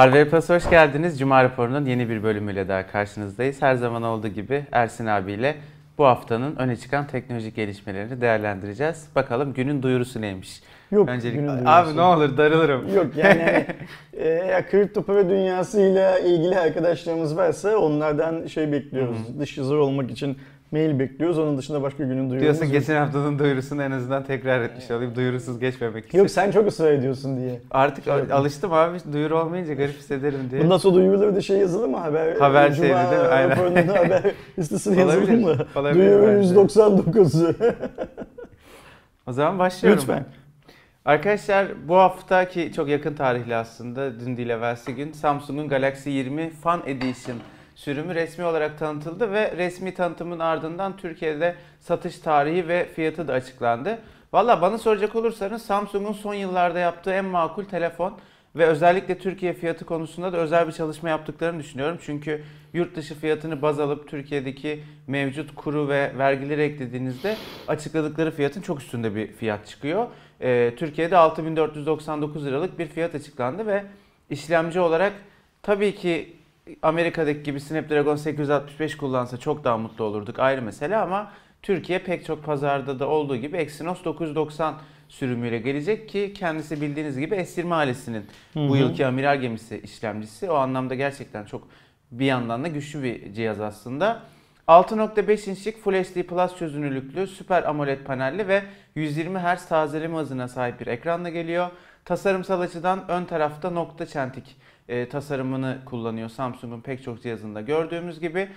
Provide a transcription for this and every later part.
Hardware Plus hoş geldiniz. Cuma raporunun yeni bir bölümüyle daha karşınızdayız. Her zaman olduğu gibi Ersin abiyle bu haftanın öne çıkan teknolojik gelişmelerini değerlendireceğiz. Bakalım günün duyurusu neymiş? Yok Öncelikle günün duyurusu. abi ne olur darılırım. Yok yani hani, e, eğer kripto para dünyasıyla ilgili arkadaşlarımız varsa onlardan şey bekliyoruz. Dış yazar olmak için mail bekliyoruz. Onun dışında başka günün duyurumuz Diyorsun yok. geçen haftanın duyurusunu en azından tekrar etmiş olayım. Duyurusuz geçmemek için. Yok sen çok ısrar ediyorsun diye. Artık al- alıştım abi. Duyuru olmayınca garip hissederim diye. Bundan sonra duyuruları da şey yazılı mı haber? Haber Cuma şeydi değil mi? Aynen. raporunun haber listesine yazılı Olabilir, mı? olabilir Duyuru bence. 199'u. O zaman başlıyorum. Lütfen. Arkadaşlar bu haftaki çok yakın tarihli aslında dün değil evvelsi gün Samsung'un Galaxy 20 Fan Edition sürümü resmi olarak tanıtıldı ve resmi tanıtımın ardından Türkiye'de satış tarihi ve fiyatı da açıklandı. Valla bana soracak olursanız Samsung'un son yıllarda yaptığı en makul telefon ve özellikle Türkiye fiyatı konusunda da özel bir çalışma yaptıklarını düşünüyorum. Çünkü yurt dışı fiyatını baz alıp Türkiye'deki mevcut kuru ve vergileri eklediğinizde açıkladıkları fiyatın çok üstünde bir fiyat çıkıyor. Ee, Türkiye'de 6499 liralık bir fiyat açıklandı ve işlemci olarak tabii ki Amerika'daki gibi Snapdragon 865 kullansa çok daha mutlu olurduk ayrı mesele ama Türkiye pek çok pazarda da olduğu gibi Exynos 990 sürümüyle gelecek ki kendisi bildiğiniz gibi S20 ailesinin bu yılki amiral gemisi işlemcisi. O anlamda gerçekten çok bir yandan da güçlü bir cihaz aslında. 6.5 inçlik Full HD Plus çözünürlüklü Süper AMOLED panelli ve 120 Hz tazeleme hızına sahip bir ekranla geliyor. Tasarımsal açıdan ön tarafta nokta çentik e, tasarımını kullanıyor Samsung'un pek çok cihazında gördüğümüz gibi.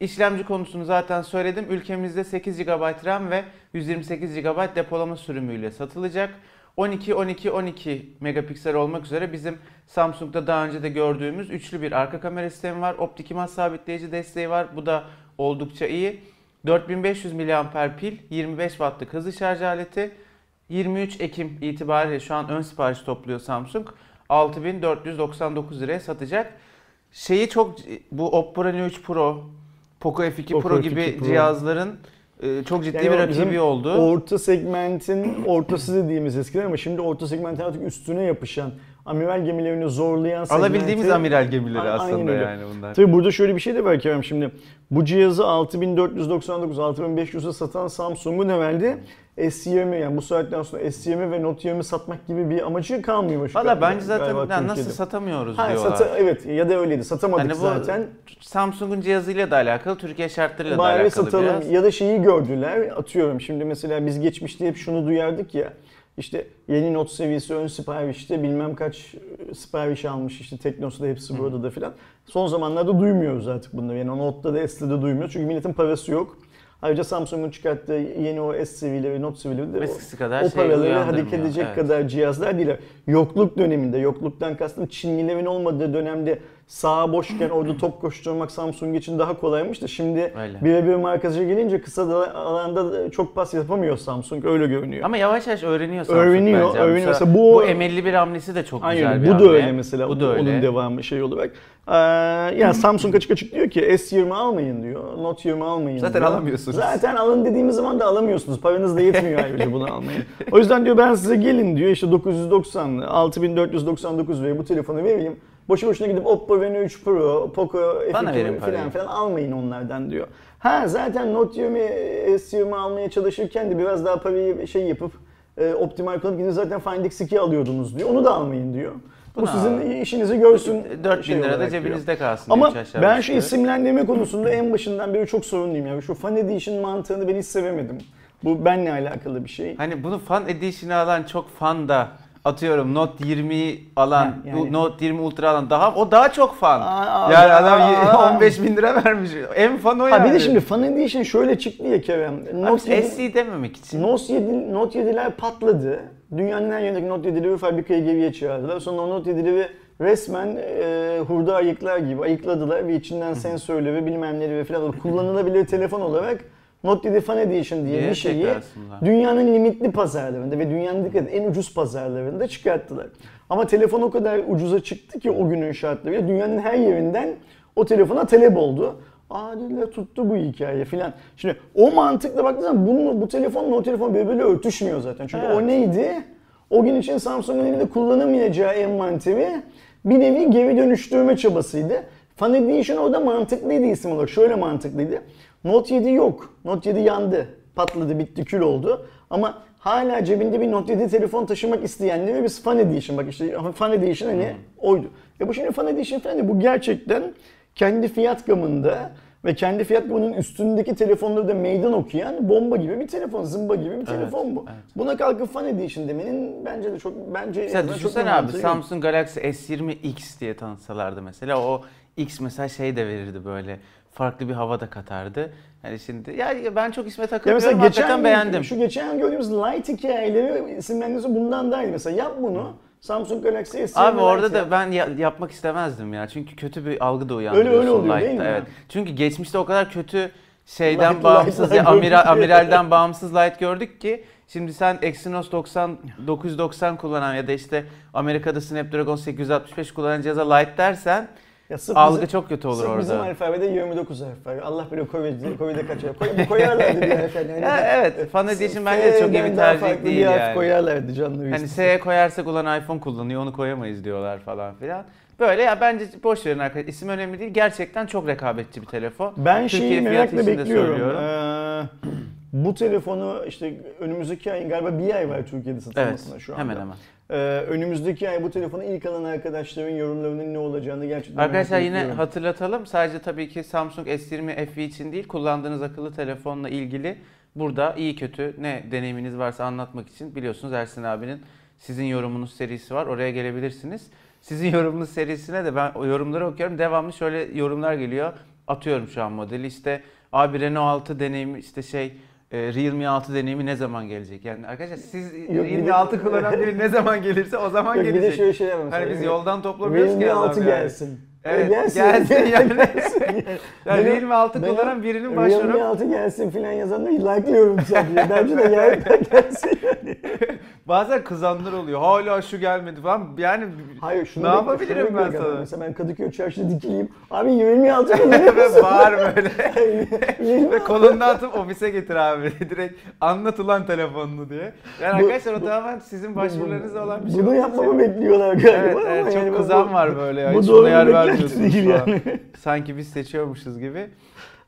İşlemci konusunu zaten söyledim. Ülkemizde 8 GB RAM ve 128 GB depolama sürümüyle satılacak. 12 12 12 megapiksel olmak üzere bizim Samsung'da daha önce de gördüğümüz üçlü bir arka kamera sistemi var. Optik imaj sabitleyici desteği var. Bu da oldukça iyi. 4500 mAh pil, 25 wattlık hızlı şarj aleti. 23 Ekim itibariyle şu an ön sipariş topluyor Samsung. 6499 liraya satacak. Şeyi çok bu Oppo Reno 3 Pro, Poco F2 Poco Pro F2 gibi Pro. cihazların e, çok ciddi Yani bir rakibi oldu. Orta segmentin ortası dediğimiz eskiden ama şimdi orta segmentin artık üstüne yapışan, amiral gemilerini zorlayan segmenti... Alabildiğimiz amiral gemileri aslında yani bunlar. Tabii burada şöyle bir şey de var Kerem şimdi. Bu cihazı 6499, 6500'e satan Samsung'un evvelde S20 yani bu saatten sonra S20 ve Note 20 satmak gibi bir amacı kalmıyor. şu Valla bence zaten Türkiye'de. yani nasıl satamıyoruz Ha, diyorlar. sata- evet ya da öyleydi. Satamadık Hani bu zaten. Samsung'un cihazıyla da alakalı, Türkiye şartlarıyla da Bari alakalı satalım biraz. ya da şeyi gördüler atıyorum şimdi mesela biz geçmişte hep şunu duyardık ya işte yeni not seviyesi ön siparişte bilmem kaç sipariş almış işte Teknosa'da hepsi burada da filan. Son zamanlarda duymuyoruz artık bunları yani Note'da da S'de de duymuyoruz çünkü milletin parası yok. Ayrıca Samsung'un çıkarttığı yeni o S seviyeleri ve Note seviyeleri de o- Eskisi kadar o şey paraları hareket edecek Evet. kadar cihazlar değil. Yokluk döneminde, yokluktan kastım Çinlilerin olmadığı dönemde sağa boşken orada top koşturmak Samsung için daha kolaymış da şimdi birebir markajı gelince kısa da alanda da çok pas yapamıyor Samsung öyle görünüyor. Ama yavaş yavaş öğreniyor Samsung Öğreniyor, bence. öğreniyor. Mesela bu, bu- M51 hamlesi de çok güzel Aynen bir bu hamle. da öyle mesela. Bu da öyle. Onun devamı şey olarak. Ee, yani Samsung açık açık diyor ki S20 almayın diyor. Note 20 almayın Zaten diyor. alamıyorsunuz. Zaten alın dediğimiz zaman da alamıyorsunuz. Paranız da yetmiyor ayrıca bunu almayın. O yüzden diyor ben size gelin diyor işte 990, 6499 ve bu telefonu vereyim. Boşu boşuna gidip Oppo Reno 3 Pro, Poco Bana verin F2 parayı. falan filan almayın onlardan diyor. Ha zaten Note 20, S20 almaya çalışırken de biraz daha parayı şey yapıp e, optimal kullanıp gidin zaten Find X2 alıyordunuz diyor. Onu da almayın diyor. Bu Bunu sizin işinizi görsün. 4000 şey lira da olarak diyor. cebinizde kalsın. Ama ben şu isimlendirme konusunda en başından beri çok sorunluyum. Yani şu Fan Edition mantığını ben hiç sevemedim. Bu benle alakalı bir şey. Hani bunu Fan Edition'ı alan çok fan da atıyorum Note 20 alan, Ha, yani- Note 20 Ultra alan daha o daha çok fan. Aa, yani aa, adam aa. 15 bin lira vermiş. En fan o Ha yani. bir de şimdi Fan Edition şöyle çıktı ya Kerem. Abi Note 7, SE dememek için. Note 7, Note 7'ler patladı. Dünyanın her yerindeki Note 7'leri fabrikaya geriye çağırdılar. Sonra o Note 7'leri resmen e, hurda ayıklar gibi ayıkladılar ve içinden sensörleri bilmem neleri falan alıp kullanılabilir telefon olarak Note 7 Fan Edition diye Diye bir şeyi dünyanın limitli pazarlarında ve dünyanın dikkat en ucuz pazarlarında çıkarttılar. Ama telefon o kadar ucuza çıktı ki o günün şartlarıyla dünyanın her yerinden o telefona talep oldu. Aa dediler tuttu bu hikaye filan. Şimdi o mantıkla baktığınız zaman bunu, bu telefonla o telefon birbiriyle örtüşmüyor zaten. Çünkü Evet. o neydi? O gün için Samsung'un elinde kullanamayacağı envanteri bir nevi geri dönüştürme çabasıydı. Fan Edition orada mantıklıydı isim olarak. Şöyle mantıklıydı. Note 7 yok. Note 7 yandı. Patladı, bitti, kül oldu. Ama hala cebinde bir Note 7 telefon taşımak isteyenlere biz Fan Edition bak işte Fan Edition hani oydu. Ya bu şimdi Fan Edition falan değil. Bu gerçekten kendi fiyat gamında ve kendi fiyat gamının üstündeki telefonları da meydan okuyan bomba gibi bir telefon, zımba gibi bir telefon bu. evet. Buna kalkıp Fan Edition demenin bence de çok bence en Mesela düşünsene abi yok. Samsung Galaxy S20X diye tanıtsalardı mesela o X mesela şey de verirdi böyle farklı bir hava da katardı. Yani şimdi ya ben çok isme Ya takılıyorum mesela geçen gün- beğendim. Şu geçen gördüğümüz Light hikayeleri isimlendirse bundan daha iyi. Mesela yap bunu. Samsung Galaxy S20 Abi orada Lite da ben ya- yapmak istemezdim ya. Çünkü kötü bir algı da uyandırıyorsun Öyle- öyle oluyor değil Lite'da, mi? Evet. Çünkü geçmişte o kadar kötü şeyden Light- bağımsız ya amiral, amiralden bağımsız Light gördük ki şimdi sen Exynos 90 990 kullanan ya da işte Amerika'da Snapdragon 865 kullanan cihaza Light dersen Ya sırf algı bizim- çok kötü olur sırf Bizim orada. alfabede 29 harf var. Allah bilir Covid'de, Covid'e kaç harf. Koy- Bu koyarlardı bir harf yani. Ya evet, Fan Edition bence de çok iyi bir tercih farklı değil bir harf yani. koyarlardı canlı bir Hani. S'ye koyarsak ulan iPhone kullanıyor onu koyamayız diyorlar falan filan. Böyle ya bence boş verin arkadaşlar. İsim önemli değil. Gerçekten çok rekabetçi bir telefon. Ben Türkiye şeyi merakla için bekliyorum. Ee, bu telefonu işte önümüzdeki ay galiba bir ay var Türkiye'de Evet. satılmasına şu anda. Hemen hemen. Ee, önümüzdeki ay bu telefonu ilk alan arkadaşların yorumlarının ne olacağını gerçekten Arkadaşlar yine ediyorum. hatırlatalım. Sadece tabii ki Samsung S20 FE için değil, kullandığınız akıllı telefonla ilgili burada iyi kötü ne deneyiminiz varsa anlatmak için biliyorsunuz Ersin abinin sizin yorumunuz serisi var. Oraya gelebilirsiniz. Sizin yorumunuz serisine de ben yorumları okuyorum. Devamlı şöyle yorumlar geliyor. Atıyorum şu an modeli. İşte abi Renault 6 deneyimi işte şey e, Realme 6 deneyimi ne zaman gelecek? Yani arkadaşlar siz de- Realme 6 kullanan biri ne zaman gelirse o zaman Yok, bir de gelecek. şöyle şey yapalım. Hani biz yoldan toplamıyoruz ki Realme adam 6 yani. gelsin. Evet, gelsin. gelsin yani. Gelsin. Yani Benim- Realme 6 benim kullanan birinin Realme başvurup 6 gelsin filan yazanları like'lıyorum sadece. Bence de gerçekten gelsin. Yani. bazen kızanlar oluyor. Hala şu gelmedi falan. Yani Hayır şunu Ne bek- yapabilirim şunu ben sana? Mesela ben Kadıköy çarşıda dikileyim. Abi 26 kullanıyor ve bağır böyle. ve kolundan atıp ofise getir abi. Direkt anlat ulan telefonunu diye. Yani Bu- arkadaşlar o bu- tamamen sizin başvurularınızla olan bir şey. Bunu yapmamı için- bekliyorlar galiba Evet, evet çok yani bu- kızan var böyle ya. bu Hiç doğru yer vermiyorsunuz yani. Sanki biz seçiyormuşuz gibi.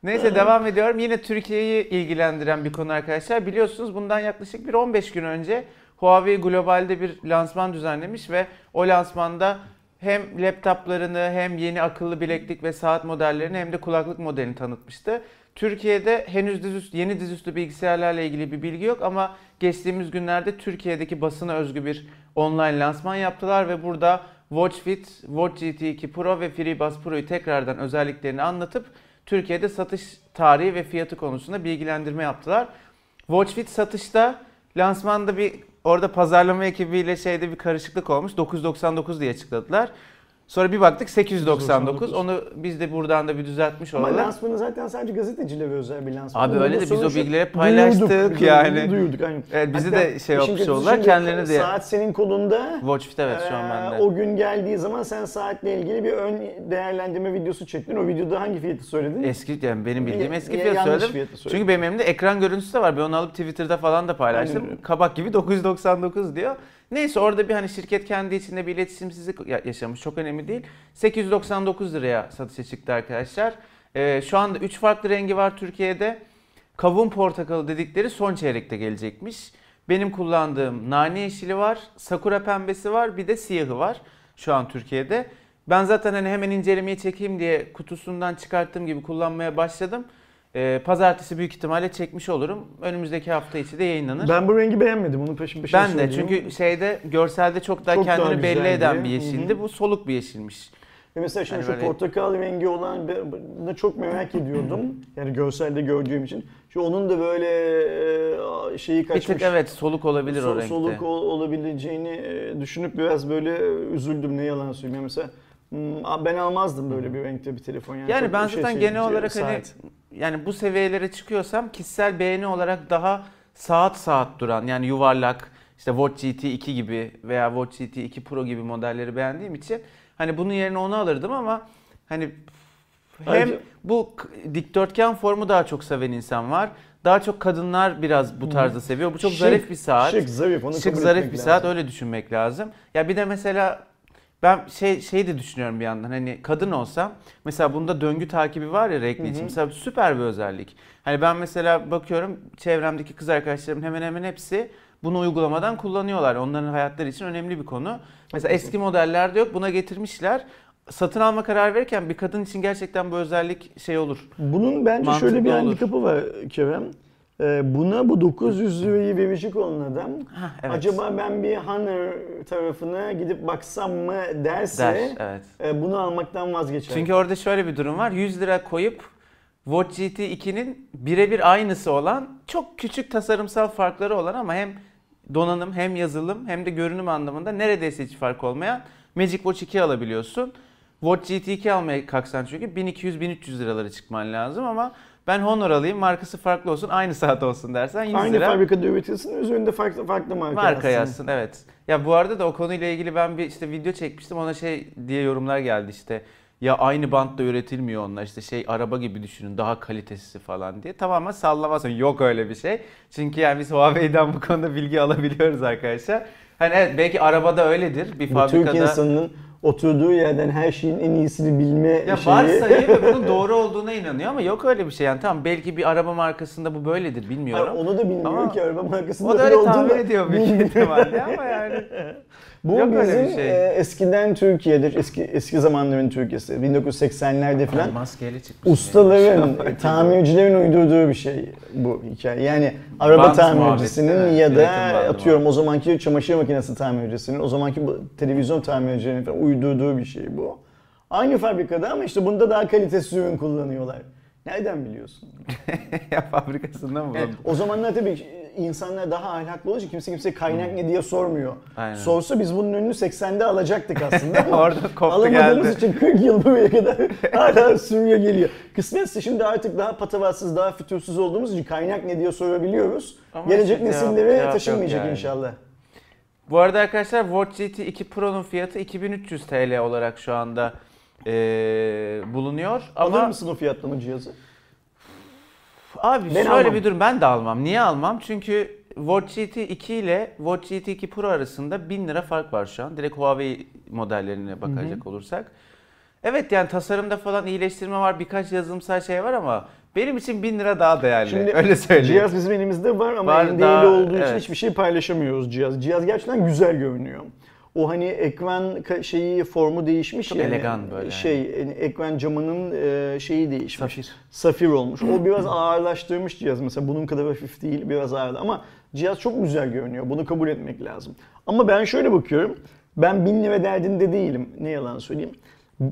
Neyse devam ediyorum. Yine Türkiye'yi ilgilendiren bir konu arkadaşlar. Biliyorsunuz bundan yaklaşık bir 15 gün önce Huawei globalde bir lansman düzenlemiş ve o lansmanda hem laptoplarını hem yeni akıllı bileklik ve saat modellerini hem de kulaklık modelini tanıtmıştı. Türkiye'de henüz dizüstü, yeni dizüstü bilgisayarlarla ilgili bir bilgi yok ama geçtiğimiz günlerde Türkiye'deki basına özgü bir online lansman yaptılar ve burada Watch Fit, Watch GT2 Pro ve FreeBuds Pro'yu tekrardan özelliklerini anlatıp Türkiye'de satış tarihi ve fiyatı konusunda bilgilendirme yaptılar. Watch Fit satışta lansmanda bir orada pazarlama ekibiyle şeyde bir karışıklık olmuş. 999 diye açıkladılar. Sonra bir baktık 899. 899. Onu biz de buradan da bir düzeltmiş Ama olalım. lansmanı zaten sadece gazetecilere özel bir lansman. Abi öyle de biz o bilgileri paylaştık duyurduk, yani. Duyurduk. Hani. Evet, bizi Hatta de şey yapmış oldular. Kendilerini de Saat senin kolunda. Watch Fit evet şu an bende. O gün geldiği zaman sen saatle ilgili bir ön değerlendirme videosu çektin. O videoda hangi fiyatı söyledin? Eski yani benim bildiğim eski ya- fiyat yanlış söyledim. fiyatı söyledin. Çünkü benim elimde ekran görüntüsü de var. Ben onu alıp Twitter'da falan da paylaştım. Aynen. Kabak gibi 999 diyor. Neyse orada bir hani şirket kendi içinde bir iletişimsizlik ya- yaşamış. Çok önemli değil. 899 liraya satışa çıktı arkadaşlar. Ee, şu anda 3 farklı rengi var Türkiye'de. Kavun portakalı dedikleri son çeyrekte gelecekmiş. Benim kullandığım nane yeşili var, sakura pembesi var, bir de siyahı var şu an Türkiye'de. Ben zaten hani hemen incelemeye çekeyim diye kutusundan çıkarttığım gibi kullanmaya başladım. Ee, pazartesi büyük ihtimalle çekmiş olurum. Önümüzdeki hafta içi de yayınlanır. Ben, Ben bu rengi beğenmedim. Onu peşin peşin de söyleyeyim. çünkü şeyde görselde çok daha Çok daha kendini belli güzeldi. eden bir yeşildi. Bu soluk bir yeşilmiş. Ve mesela şimdi Hani şu böyle- portakal rengi olan da çok merak ediyordum. Yani görselde gördüğüm için. Şu onun da böyle e, şeyi Bir kaçmış. tık evet soluk olabilir o sol- renkte. soluk ol- olabileceğini e, düşünüp biraz böyle üzüldüm ne yalan söyleyeyim. Yani Mesela hmm, a- ben almazdım böyle bir renkte bir telefon. Yani, Yani çok ben şey- zaten şey- genel olarak hani saat. Yani bu seviyelere çıkıyorsam kişisel beğeni olarak daha saat saat duran yani yuvarlak işte Watch GT 2 gibi veya Watch GT 2 Pro gibi modelleri beğendiğim için hani bunun yerine onu alırdım ama hani hem Ayrıca- bu dikdörtgen formu daha çok seven insan var. daha çok kadınlar biraz bu tarzda seviyor. Bu çok Şık, zarif bir saat. Şık, zarif. Onu Şık zarif bir lazım. saat öyle düşünmek lazım. Ya bir de mesela ben şey şey de düşünüyorum bir yandan hani kadın olsam mesela bunda döngü takibi var ya renkli için mesela süper bir özellik. Hani ben mesela bakıyorum çevremdeki kız arkadaşlarım hemen hemen hepsi bunu uygulamadan kullanıyorlar. Onların hayatları için önemli bir konu. Mesela eski modellerde yok buna getirmişler. Satın alma karar verirken bir kadın için gerçekten bu özellik şey olur. Bunun bence Mantıklı şöyle bir olur. handikapı var Kerem. Ee, buna bu 900 lirayı verecek olan adam Hah, evet. acaba ben bir Honor tarafına gidip baksam mı derse Der, evet. e, bunu almaktan vazgeçer. Çünkü orada şöyle bir durum var. 100 lira koyup Watch GT 2'nin birebir aynısı olan çok küçük tasarımsal farkları olan ama hem donanım hem yazılım hem de görünüm anlamında neredeyse hiç fark olmayan Magic Watch 2 alabiliyorsun. Watch GT 2 almaya kalksan çünkü 1200-1300 liralara çıkman lazım ama ben Honor alayım markası farklı olsun aynı saat olsun dersen 100 Aynı lira fabrikada üretilsin üzerinde farklı farklı marka, marka yazsın. yazsın evet. Ya bu arada da o konuyla ilgili ben bir işte video çekmiştim ona şey diye yorumlar geldi işte ya aynı bantla üretilmiyor onlar işte şey araba gibi düşünün daha kalitesi falan diye. Tamamen sallamasın yok öyle bir şey. Çünkü yani biz Huawei'den bu konuda bilgi alabiliyoruz arkadaşlar. Hani evet belki arabada öyledir bir Bu Türk fabrikada. insanının oturduğu yerden her şeyin en iyisini bilme Ya şeyi. varsayıyor ve bunun doğru olduğuna inanıyor ama yok öyle bir şey yani tamam belki bir araba markasında bu böyledir Hayır, bilmiyorum. onu da bilmiyor Ama ki araba markasında O da öyle öyle tahmin olduğunu ediyor büyük ihtimalle ama yani. Bu Yok bizim bir şey. e, eskiden Türkiye'de, eski eski zamanların Türkiye'si, 1980'lerde falan Maskeyle çıkmış. ustaların, tamircilerin uydurduğu bir şey bu hikaye. Yani araba Bant tamircisinin ya da atıyorum o zamanki çamaşır makinesi tamircisinin, o zamanki televizyon tamircilerinin falan uydurduğu bir şey bu. Aynı fabrikada ama işte bunda daha kalitesiz ürün kullanıyorlar. Nereden biliyorsun? ya fabrikasında mı? Evet, o zamanlar tabii insanlar daha ahlaklı için kimse kimse kaynak ne diye sormuyor. Aynen. Sorsa biz bunun önünü 80'de alacaktık aslında ama Orada koptu alamadığımız geldi. için 40 yıl buraya kadar hala sürüyor geliyor. Kısmetse şimdi artık daha patavatsız, daha fütursuz olduğumuz için kaynak ne diye sorabiliyoruz. Ama Gelecek işte nesillere cevap taşınmayacak yani. inşallah. Bu arada arkadaşlar Watch GT 2 Pro'nun fiyatı 2300 TL olarak şu anda eee, bulunuyor. Alır Ama mısın o fiyattan o cihazı? Abi Ben şöyle almam. bir durum ben de almam. Niye almam? Çünkü Watch GT 2 ile Watch GT 2 Pro arasında 1000 lira fark var şu an. Direkt Huawei modellerine bakacak olursak. Evet yani tasarımda falan iyileştirme var, birkaç yazılımsal şey var ama benim için 1000 lira daha değerli. Şimdi Öyle söyleyeyim. Cihaz bizim elimizde var ama Var, NDA'li daha- olduğu için evet. hiçbir şey paylaşamıyoruz cihaz. Cihaz gerçekten güzel görünüyor. O hani ekran şeyi formu değişmiş Çok yani. elegan böyle Şey yani ekran camının e, şeyi değişmiş. Safir. Safir olmuş. O biraz ağırlaştırmış cihaz mesela. Bunun kadar hafif değil, biraz ağır. Ama cihaz çok güzel görünüyor. Bunu kabul etmek lazım. Ama ben şöyle bakıyorum. Ben bin lira derdinde değilim. Ne yalan söyleyeyim.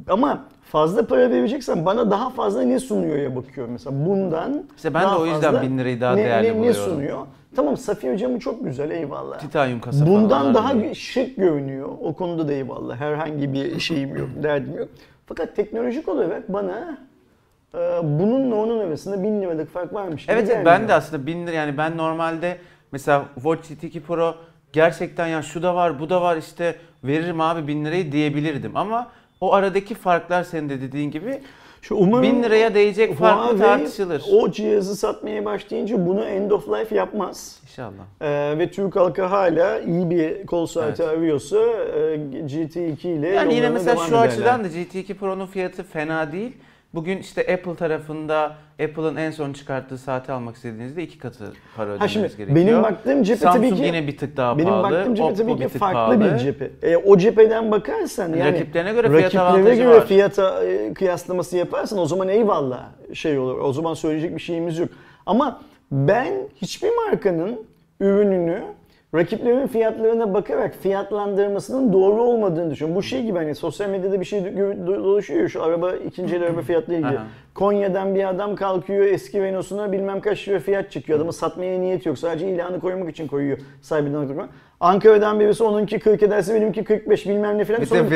Ama fazla para vereceksen bana daha fazla ne sunuyor ya bakıyorum mesela. Bundan İşte ben de o yüzden bin lirayı daha ne, değerli ne, ne buluyorum. sunuyor? Tamam Safir camı çok güzel eyvallah. Titanyum kasa. Bundan daha da- şık görünüyor. O konuda da eyvallah. Herhangi bir şeyim yok, derdim yok. Fakat teknolojik olarak bana e, bununla onun arasında bin liralık fark varmış gibi Evet evet, ben de aslında 1000 lira yani ben normalde mesela Watch GT 2 Pro gerçekten ya şu da var bu da var işte veririm abi 1000 lirayı diyebilirdim ama o aradaki farklar senin de dediğin gibi Şu umarım 1000 liraya değecek fark mı tartışılır. O cihazı satmaya başlayınca bunu end of life yapmaz. İnşallah. Ee, ve Türk halkı hala iyi bir kol saati arıyorsa e, GT2 ile Yani yine mesela şu ederler. açıdan da GT2 Pro'nun fiyatı fena değil. Bugün işte Apple tarafında Apple'ın en son çıkarttığı saati almak istediğinizde iki katı para ödemeniz şimdi gerekiyor. benim baktığım cephe Samsung tabii ki yine bir tık daha benim pahalı. baktığım cephe Oppo tabii bir ki tık farklı pahalı. bir cephe. E, o cepheden bakarsan yani Rakiplerine göre fiyat rakiplere avantajı göre var. fiyata e, kıyaslaması yaparsan o zaman eyvallah şey olur. O zaman söyleyecek bir şeyimiz yok. Ama ben hiçbir markanın ürününü rakiplerin fiyatlarına bakarak fiyatlandırmasının doğru olmadığını düşünüyorum. Bu şey gibi hani sosyal medyada bir şey dolaşıyor şu araba ikinci el araba fiyatları ilgili. Konya'dan bir adam kalkıyor eski Renault'suna bilmem kaç lira fiyat çıkıyor. Adamın satmaya niyet yok. Sadece ilanı koymak için koyuyor sahibinden. Ankara'dan birisi onunki 40 ederse benimki 45 bilmem ne falan. Bütün Sonra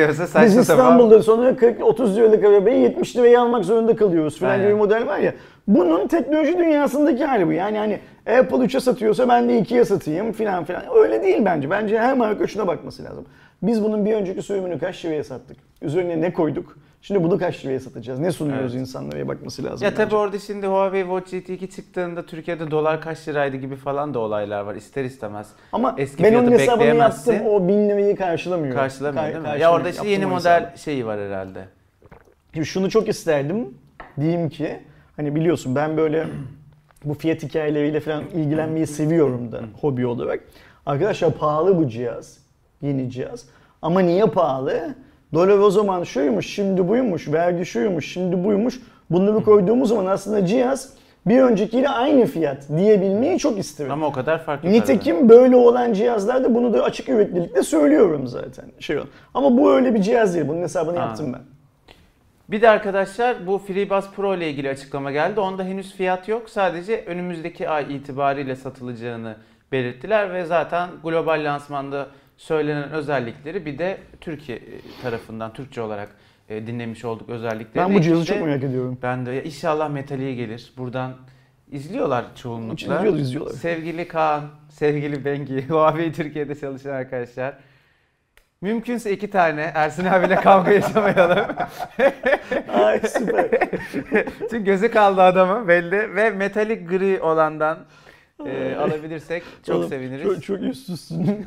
biz. İstanbul'da sonra 40 30 liralık arabayı 70 liraya almak zorunda kalıyoruz falan Aynen. gibi model var ya. Bunun teknoloji dünyasındaki hali bu. Yani hani Apple 3'e satıyorsa ben de 2'ye satayım filan filan. Öyle değil bence. Bence her marka şuna bakması lazım. Biz bunun bir önceki sürümünü kaç liraya sattık? Üzerine ne koyduk? Şimdi bunu kaç liraya satacağız? Ne sunuyoruz Evet. insanlara bakması lazım. Ya tabii orada şimdi Huawei Watch GT 2 çıktığında Türkiye'de dolar kaç liraydı gibi falan da olaylar var ister istemez. Ama eski ben onun hesabını yaptım. O 1000 lirayı karşılamıyor. Karşılamıyor Kar- değil mi? Ya karşılamıyor. orada işte yeni model hesabı. şeyi var herhalde. Şimdi şunu çok isterdim. Diyeyim ki hani biliyorsun ben böyle bu fiyat hikayeleriyle falan ilgilenmeyi seviyorum da hobi olarak. Arkadaşlar pahalı bu cihaz. Yeni cihaz. Ama niye pahalı? Dolar o zaman şuymuş, şimdi buymuş, vergi şuymuş, şimdi buymuş. Bunları koyduğumuz zaman aslında cihaz bir öncekiyle aynı fiyat diyebilmeyi çok isterim. Ama o kadar fark yok. Nitekim böyle olan cihazlarda bunu da açık yüreklilikle söylüyorum zaten. Şey. Ama bu öyle bir cihaz değil. Bunun hesabını Ha. yaptım ben. Bir de arkadaşlar bu FreeBuds Pro ile ilgili açıklama geldi. Onda henüz fiyat yok. Sadece önümüzdeki ay itibariyle satılacağını belirttiler ve zaten global lansmanda söylenen özellikleri bir de Türkiye e, tarafından Türkçe olarak e, dinlemiş olduk özellikleri. Ben bu cihazı İşte çok merak ediyorum. Ben de inşallah metaliğe gelir. Buradan izliyorlar çoğunlukla. İzliyorlar, izliyorlar. Sevgili Kaan, sevgili Bengi, Huawei Türkiye'de çalışan arkadaşlar. Mümkünse iki tane Ersin abiyle kavga yaşamayalım. Ay süper. Çünkü gözü kaldı adamın belli ve metalik gri olandan e, alabilirsek çok Oğlum, seviniriz. Çok, çok üstsüzsün.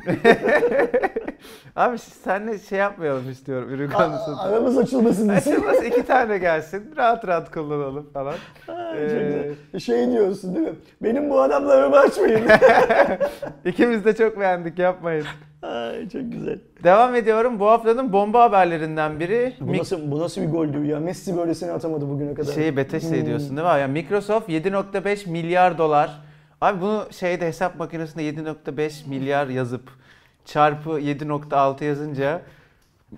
Abi senle şey yapmayalım istiyorum ürün konusunda. Aramız açılmasın diye. Açılmaz iki tane gelsin rahat rahat kullanalım falan. Ay, Ee. Şey diyorsun değil mi? Benim bu adamlarımı açmayın. İkimiz de çok beğendik yapmayın. Ay çok güzel. Devam ediyorum. Bu haftanın bomba haberlerinden biri. Bu Mik- nasıl, bu nasıl bir goldü ya? Messi böylesini atamadı bugüne kadar. Şeyi Bethesda Hmm. diyorsun değil mi? Ya Microsoft 7.5 milyar dolar. Abi bunu şeyde hesap makinesinde 7.5 milyar yazıp çarpı 7.6 yazınca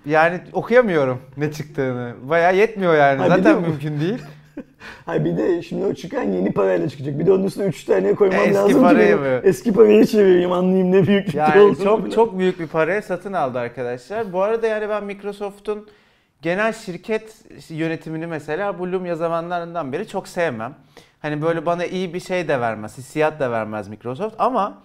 yani okuyamıyorum ne çıktığını. Bayağı yetmiyor yani. Ay, Zaten mümkün değil. Hayır bir de şimdi o çıkan yeni parayla çıkacak. Bir de onun üstüne 3 tane koymam Eski lazım ki parayı mı? eski parayı çevireyim anlayayım ne büyüklükte Yani olduğunu. çok çok büyük bir paraya satın aldı arkadaşlar. Bu arada yani ben Microsoft'un genel şirket yönetimini mesela bu Lumia zamanlarından beri çok sevmem. Hani böyle bana iyi bir şey de vermez, hissiyat da vermez Microsoft ama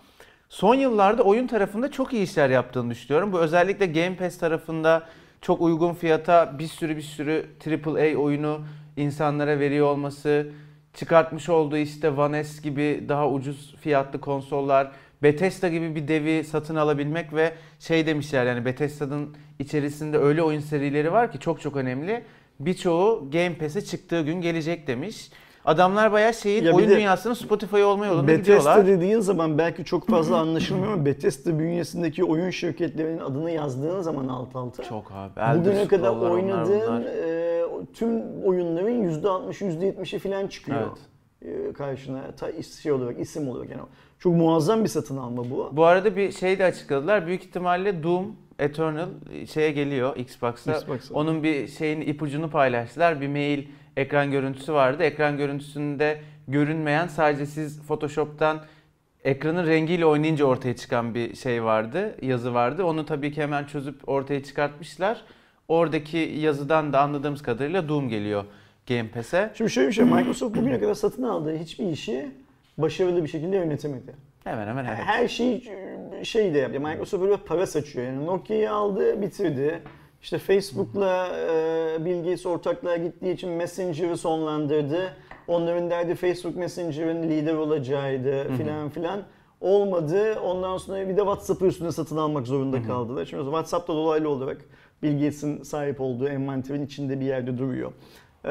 son yıllarda oyun tarafında çok iyi işler yaptığını düşünüyorum. Bu özellikle Game Pass tarafında çok uygun fiyata bir sürü bir sürü AAA oyunu insanlara veriyor olması, çıkartmış olduğu işte One S gibi daha ucuz fiyatlı konsollar, Bethesda gibi bir devi satın alabilmek ve şey demişler yani Bethesda'nın içerisinde öyle oyun serileri var ki çok çok önemli. Birçoğu Game Pass'e çıktığı gün gelecek demiş. Adamlar bayağı şeyin Ya oyun dünyasının Spotify olma yolunda Bethesda gidiyorlar. dediğin zaman belki çok fazla anlaşılmıyor ama Bethesda bünyesindeki oyun şirketlerinin adını yazdığın zaman alt alta Çok abi. Bugüne kadar Scroll'lar, onlar, oynadığın bunlar. e, tüm oyunların %60 %70'i falan çıkıyor. Evet. e, karşına ta şey olarak isim olarak yani çok muazzam bir satın alma bu. Bu arada bir şey de açıkladılar. Büyük ihtimalle Doom Eternal şeye geliyor Xbox'a. Xbox'a. Onun bir şeyin ipucunu paylaştılar. Bir mail ekran görüntüsü vardı. Ekran görüntüsünde görünmeyen sadece siz Photoshop'tan ekranın rengiyle oynayınca ortaya çıkan bir şey vardı, yazı vardı. Onu tabii ki hemen çözüp ortaya çıkartmışlar. Oradaki yazıdan da anladığımız kadarıyla Doom geliyor Game Pass'e. Şimdi şöyle bir şey Microsoft bugüne kadar satın aldığı hiçbir işi başarılı bir şekilde yönetemedi. Hemen hemen evet. Her şey şey de yapıyor. Microsoft böyle para saçıyor. Yani Nokia'yı aldı, bitirdi. İşte Facebook'la e, Bill Gates ortaklığa gittiği için Messenger'ı sonlandırdı. Onların derdi Facebook Messenger'ın lider olacağıydı filan filan. Olmadı. Ondan sonra bir de WhatsApp'ı üstüne satın almak zorunda kaldılar. Şimdi WhatsApp da dolaylı olarak Bill Gates'in sahip olduğu envanterin içinde bir yerde duruyor. Ee,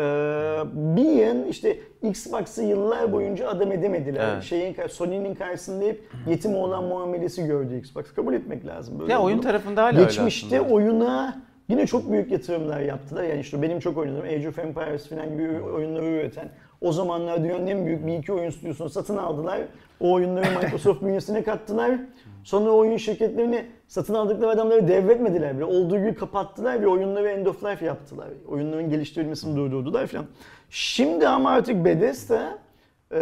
bir yıl işte Xbox'ı yıllar boyunca adam edemediler. Evet. Şeyin Sony'nin karşısında hep yetim olan muamelesi gördü Xbox. Kabul etmek lazım. Böyle Ya oyun olduğunu. tarafında hala öyle Geçmişte aslında. oyuna yine çok büyük yatırımlar yaptılar. Yani işte benim çok oynadığım Age of Empires falan gibi oyunları üreten o zamanlar dünyanın en büyük bir iki oyun stüdyosunu satın aldılar. O oyunları Microsoft bünyesine kattılar. Sonra oyun şirketlerini satın aldıkları adamları devretmediler bile. Olduğu gibi kapattılar ve oyunları end of life yaptılar. Oyunların geliştirilmesini durdurdular falan. Şimdi ama artık Bethesda e,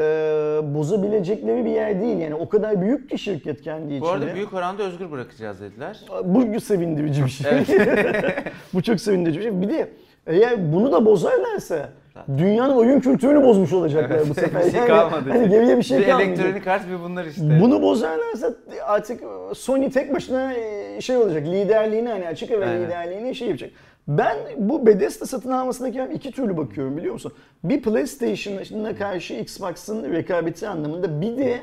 bozabilecekleri bir yer değil. Yani o kadar büyük ki şirket kendi içinde. Bu arada büyük oranda özgür bırakacağız dediler. Bu sevindirici bir şey. Bu çok sevindirici bir şey. Bir de eğer bunu da bozarlarsa Dünyanın oyun kültürünü bozmuş olacaklar Evet, bu sefer. bir şey Yani kalmadı. Hani geriye bir şey bir kalmayacak. elektronik art bir bunlar işte. Bunu bozarlarsa artık Sony tek başına e, şey olacak. Liderliğini hani açık Aynen. liderliğini şey yapacak. Ben bu Bethesda satın almasındaki iki türlü bakıyorum biliyor musun? Bir PlayStation'a karşı Xbox'ın rekabeti anlamında bir de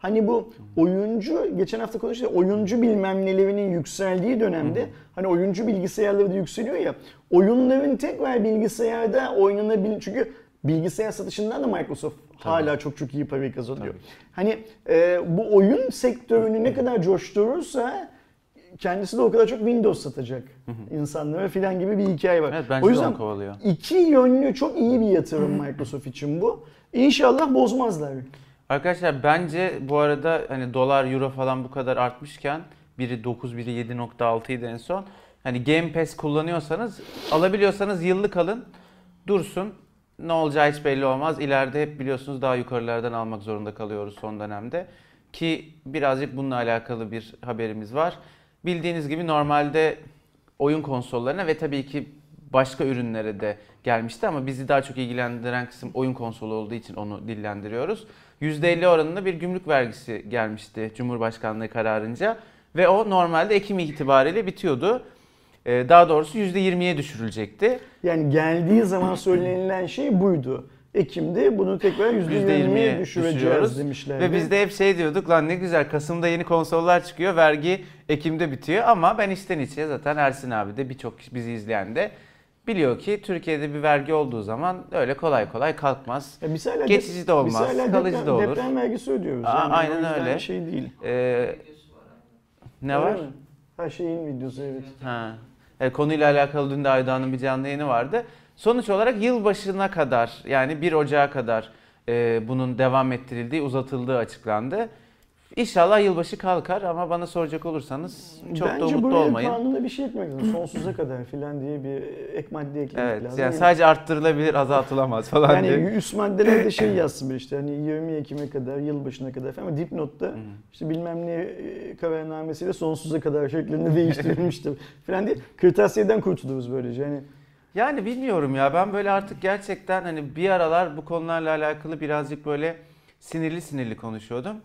hani bu oyuncu geçen hafta konuştuk oyuncu bilmem nelerinin yükseldiği dönemde hani oyuncu bilgisayarları da yükseliyor ya oyunların tekrar bilgisayarda oynanabil çünkü bilgisayar satışından da Microsoft hala çok çok iyi para kazanıyor. Hani e, bu oyun sektörünü ne kadar coşturursa kendisi de o kadar çok Windows satacak insanlara filan gibi bir hikaye var. Evet, bence o de yüzden kovalıyor. iki yönlü çok iyi bir yatırım Microsoft için bu. İnşallah bozmazlar. Arkadaşlar bence bu arada hani dolar euro falan bu kadar artmışken biri 9 biri 7.6 idi en son. Hani Game Pass kullanıyorsanız alabiliyorsanız yıllık alın dursun. Ne olacağı hiç belli olmaz. İleride hep biliyorsunuz daha yukarılardan almak zorunda kalıyoruz son dönemde. Ki birazcık bununla alakalı bir haberimiz var. Bildiğiniz gibi normalde oyun konsollarına ve tabii ki başka ürünlere de gelmişti ama bizi daha çok ilgilendiren kısım oyun konsolu olduğu için onu dillendiriyoruz. %50 oranında bir gümrük vergisi gelmişti Cumhurbaşkanlığı kararınca ve o normalde Ekim itibariyle bitiyordu. Ee, Daha doğrusu %20'ye düşürülecekti. Yani geldiği zaman söylenilen şey buydu. Ekim'de bunu tekrar %20'ye %20'ye düşüreceğiz demişlerdi. Ve biz de hep şey diyorduk lan ne güzel Kasım'da yeni konsollar çıkıyor vergi Ekim'de bitiyor ama ben içten içe zaten Ersin abi de birçok bizi izleyen de biliyor ki Türkiye'de bir vergi olduğu zaman öyle kolay kolay kalkmaz. Ya biz hala Geçici de olmaz, hala kalıcı deprem, da olur. Deprem vergisi ödüyoruz. Aa, Yani aynen öyle. şey değil. Ee, ne Öyle var? mi? Her şeyin videosu evet. Ha. E, konuyla alakalı dün de Aydoğan'ın bir canlı yayını vardı. Sonuç olarak yılbaşına kadar yani 1 Ocağı kadar e, bunun devam ettirildiği, uzatıldığı açıklandı. İnşallah yılbaşı kalkar ama bana soracak olursanız çok da Bence umutlu buraya olmayın. kanunda bir şey ekmek lazım. Sonsuza kadar filan diye bir ek madde eklemek Evet, lazım. yani sadece arttırılabilir, azaltılamaz falan yani diye. üst maddelerde şey yazsın bir işte hani 20 Ekim'e kadar, yılbaşına kadar falan ama dipnotta işte bilmem ne e, kararnamesiyle sonsuza kadar şeklinde değiştirilmiştir falan diye kırtasiyeden kurtuluruz böylece. Yani Yani bilmiyorum ya ben böyle artık gerçekten hani bir aralar bu konularla alakalı birazcık böyle sinirli sinirli konuşuyordum.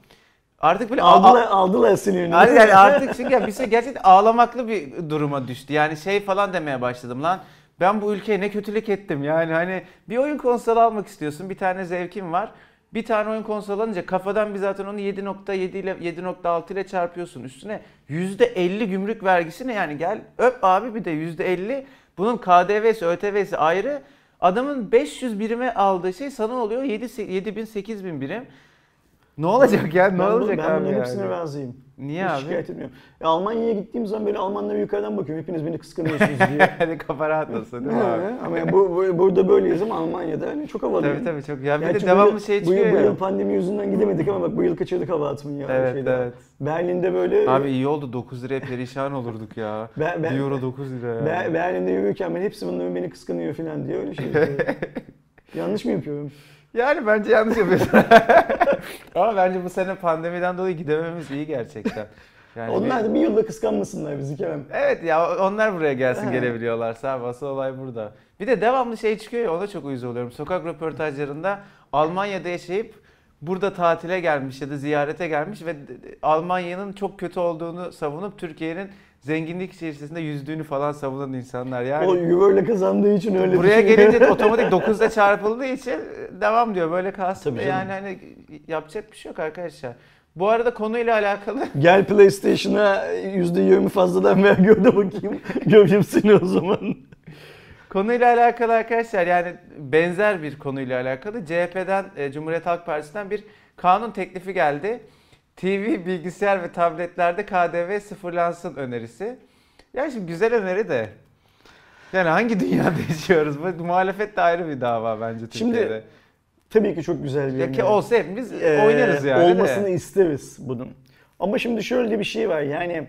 Artık böyle a- a- aldılar, aldılar sinirini. Hayır yani artık çünkü ya bir şey gerçekten ağlamaklı bir duruma düştü. Yani şey falan demeye başladım lan. Ben bu ülkeye ne kötülük ettim yani hani bir oyun konsolu almak istiyorsun bir tane zevkin var. Bir tane oyun konsolu alınca kafadan bir zaten onu 7.7 ile 7.6 ile çarpıyorsun. Üstüne %50 gümrük vergisi ne yani gel öp abi bir de %50 bunun KDV'si ÖTV'si ayrı. Adamın 500 birime aldığı şey sana oluyor 7 7000 8000 birim. Ne olacak ya? Ne ben, bu- olacak ben abi? bunların yani? hepsine razıyım. Niye Hiç abi? şikayet etmiyorum. Ya Almanya'ya gittiğim zaman böyle Almanlara yukarıdan bakıyorum. Hepiniz beni kıskanıyorsunuz diye. Hadi kafa rahat olsun değil mi abi? ama yani bu, bu- burada böyleyiz ama Almanya'da hani çok havalıyım. tabii tabii çok. Ya bir Gerçi de bu devamlı yıl- şey bu yıl, çıkıyor bu ya. yıl pandemi yüzünden gidemedik ama bak bu yıl kaçırdık hava atımını ya. Evet şeyde. evet. Berlin'de böyle Abi iyi oldu 9 liraya perişan olurduk ya. Ben- ben- euro 9 lira ya. Ber- Berlin'de yürürken ben hepsi bunların beni kıskanıyor falan diye öyle şey. Yanlış mı yapıyorum? Yani bence yanlış yapıyorsun. Ama bence bu sene pandemiden dolayı gidememiz iyi gerçekten. Yani Onlar da bir yılda kıskanmasınlar bizi Kerem. Evet ya onlar buraya gelsin gelebiliyorlarsa abi asıl olay burada. Bir de devamlı şey çıkıyor ya ona çok uyuz oluyorum. Sokak röportajlarında Almanya'da yaşayıp burada tatile gelmiş ya da ziyarete gelmiş ve Almanya'nın çok kötü olduğunu savunup Türkiye'nin zenginlik içerisinde yüzdüğünü falan savunan insanlar yani. O euro ile kazandığı için öyle Buraya gelince otomatik 9'da çarpıldığı için devam diyor. Böyle kalsın Tabii canım. yani hani yapacak bir şey yok arkadaşlar. Bu arada konuyla alakalı Gel PlayStation'a %20 fazladan ver gör de bakayım. Göreyim seni o zaman. Konuyla alakalı arkadaşlar yani benzer bir konuyla alakalı CHP'den e, Cumhuriyet Halk Partisi'nden bir kanun teklifi geldi. TV, bilgisayar ve tabletlerde KDV sıfırlansın önerisi. Yani şimdi güzel öneri de. Yani hangi dünyada yaşıyoruz? Bu muhalefet de ayrı bir dava bence Şimdi Türkiye'de. Tabii ki çok güzel bir ya ki olsa hepimiz Ee, oynarız yani. Olmasını de. isteriz bunun. Ama şimdi şöyle bir şey var yani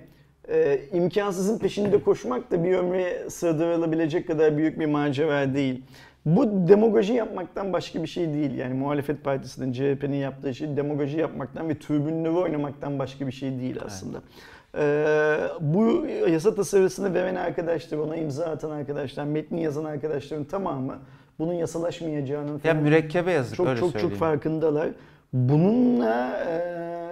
e, imkansızın peşinde koşmak da bir ömre sığdırılabilecek kadar büyük bir macera değil. Bu demagoji yapmaktan başka bir şey değil. Yani muhalefet partisinin, CHP'nin yaptığı şey demagoji yapmaktan ve tribünleri oynamaktan başka bir şey değil aslında. Ee, bu yasa tasarısını veren arkadaşlar, ona imza atan arkadaşlar, metni yazan arkadaşların tamamı bunun yasalaşmayacağının Ya falan mürekkebe yazık çok öyle çok çok söyleyeyim. farkındalar. Bununla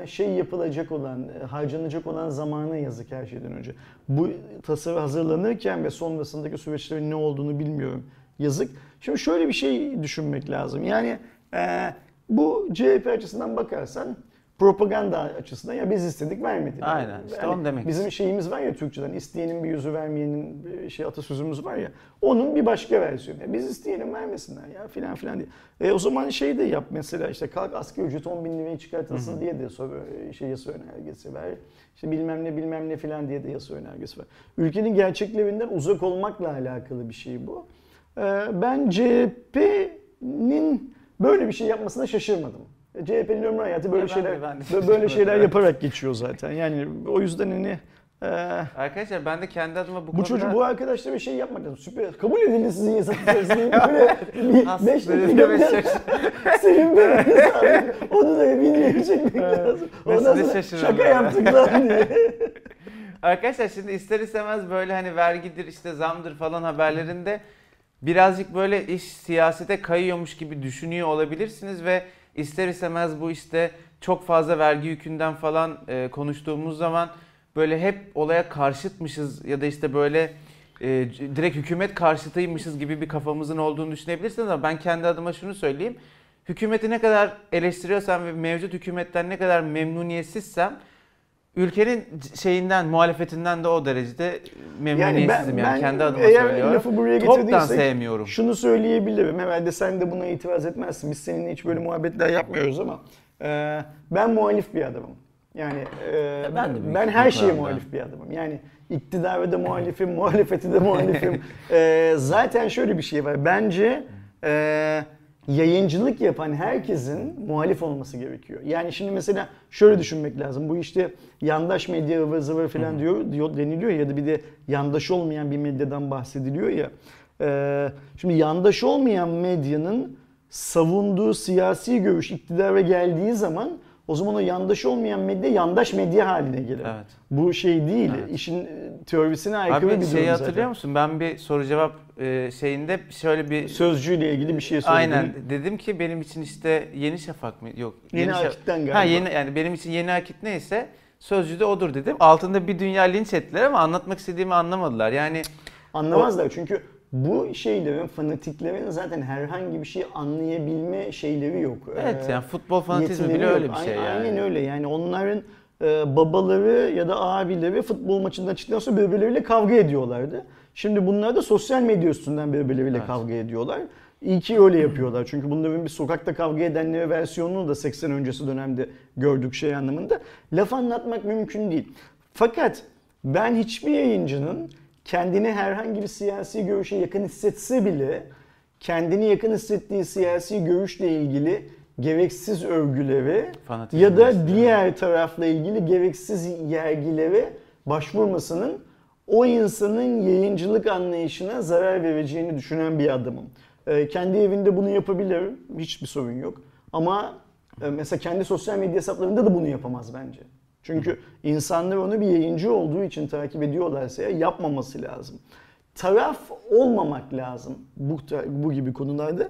e, şey yapılacak olan, e, harcanacak olan zamana yazık her şeyden önce. Bu tasarı hazırlanırken ve sonrasındaki süreçlerin ne olduğunu bilmiyorum. Yazık. Şimdi şöyle bir şey düşünmek lazım. Yani e, bu CHP açısından bakarsan propaganda açısından ya biz istedik vermediler. Aynen, işte onu demek Bizim şeyimiz var ya Türkçeden isteyenin bir yüzü vermeyenin bir şey atasözümüz var ya. Onun bir başka versiyonu. Ya Biz isteyenin vermesinler ya filan filan diye. E o zaman şey de yap mesela işte kalk asgari ücret 10 bin liraya çıkartılsın diye de soru, şey yasa önergesi ver. İşte bilmem ne bilmem ne filan diye de yasa önergesi var. Ülkenin gerçeklerinden uzak olmakla alakalı bir şey bu. E, ben CHP'nin böyle bir şey yapmasına şaşırmadım. CHP'nin ömrü hayatı böyle Ya ben de- şeyler ben de böyle şeyler yaparak geçiyor zaten. Yani o yüzden hani e, Arkadaşlar ben de kendi adıma bu, bu konuda... çocuk bu arkadaşlar bir şey yapmak lazım. Süper. Kabul edildi sizin tasarısını. Böyle bir Aslında 5 böyle beş dakika senin böyle sağlık. Onu da bilmeye çekmek lazım. Ondan da sonra şaka böyle. yaptık lan diye. Arkadaşlar şimdi ister istemez böyle hani vergidir işte zamdır falan haberlerinde birazcık böyle iş siyasete kayıyormuş gibi düşünüyor olabilirsiniz ve ister istemez bu işte çok fazla vergi yükünden falan e, konuştuğumuz zaman böyle hep olaya karşıtmışız ya da işte böyle e, direkt hükümet karşıtıymışız gibi bir kafamızın olduğunu düşünebilirsiniz ama ben kendi adıma şunu söyleyeyim. Hükümeti ne kadar eleştiriyorsam ve mevcut hükümetten ne kadar memnuniyetsizsem ülkenin şeyinden, muhalefetinden de o derecede memnuniyetsizim yani, kendi adıma eğer söylüyorum. lafı buraya Toptan sevmiyorum. şunu söyleyebilirim. Herhalde sen de buna itiraz etmezsin. Biz seninle hiç böyle muhabbetler yapmıyoruz ama e, ben muhalif bir adamım. Yani e, ben de ben her şeye muhalif bir adamım. Yani iktidarı da muhalifim, muhalefeti de muhalifim. E, zaten şöyle bir şey var. Bence e, yayıncılık yapan herkesin muhalif olması gerekiyor. Yani şimdi mesela şöyle düşünmek lazım. Bu işte yandaş medya ıvır zıvır falan diyor, diyor deniliyor ya da bir de yandaş olmayan bir medyadan bahsediliyor ya. E, şimdi yandaş olmayan medyanın savunduğu siyasi görüş iktidara geldiği zaman o zaman o yandaş olmayan medya yandaş medya haline gelir. Evet. Bu şey değil. Evet. İşin e, teorisine aykırı bir Abi durum şeyi zaten. hatırlıyor musun? Ben bir soru cevap e, şeyinde şöyle bir Sözcüyle ilgili bir şey söyledim. Aynen dedim ki benim için işte Yeni Şafak mı? Yok. Yeni Şafak- Akit'ten galiba. Ha yeni yani benim için Yeni Akit neyse Sözcü de odur dedim. Altında bir dünya linç ettiler ama anlatmak istediğimi anlamadılar. Yani Anlamazlar çünkü bu şeylerin, fanatiklerin zaten herhangi bir şey anlayabilme şeyleri yok. evet Ee, yani futbol fanatizmi bile yok. öyle bir şey yani. Aynen öyle yani onların e, babaları ya da abileri futbol maçından çıktıktan sonra birbirleriyle kavga ediyorlardı. Şimdi bunlar da sosyal medya üstünden birbirleriyle Evet. kavga ediyorlar. İyi ki öyle yapıyorlar. Çünkü bunların bir sokakta kavga edenleri versiyonunu da 80 öncesi dönemde gördük şey anlamında. Laf anlatmak mümkün değil. Fakat ben hiçbir yayıncının kendini herhangi bir siyasi görüşe yakın hissetse bile kendini yakın hissettiği siyasi görüşle ilgili gereksiz övgüleri Fanatizm ya da diğer tarafla ilgili gereksiz yergilere başvurmasının o insanın yayıncılık anlayışına zarar vereceğini düşünen bir adamım. Ee, kendi evinde bunu yapabilirim. Hiçbir sorun yok. Ama e, mesela kendi sosyal medya hesaplarında da bunu yapamaz bence. Çünkü insanlar onu bir yayıncı olduğu için takip ediyorlarsa ya yapmaması lazım. Taraf olmamak lazım bu, bu gibi konularda.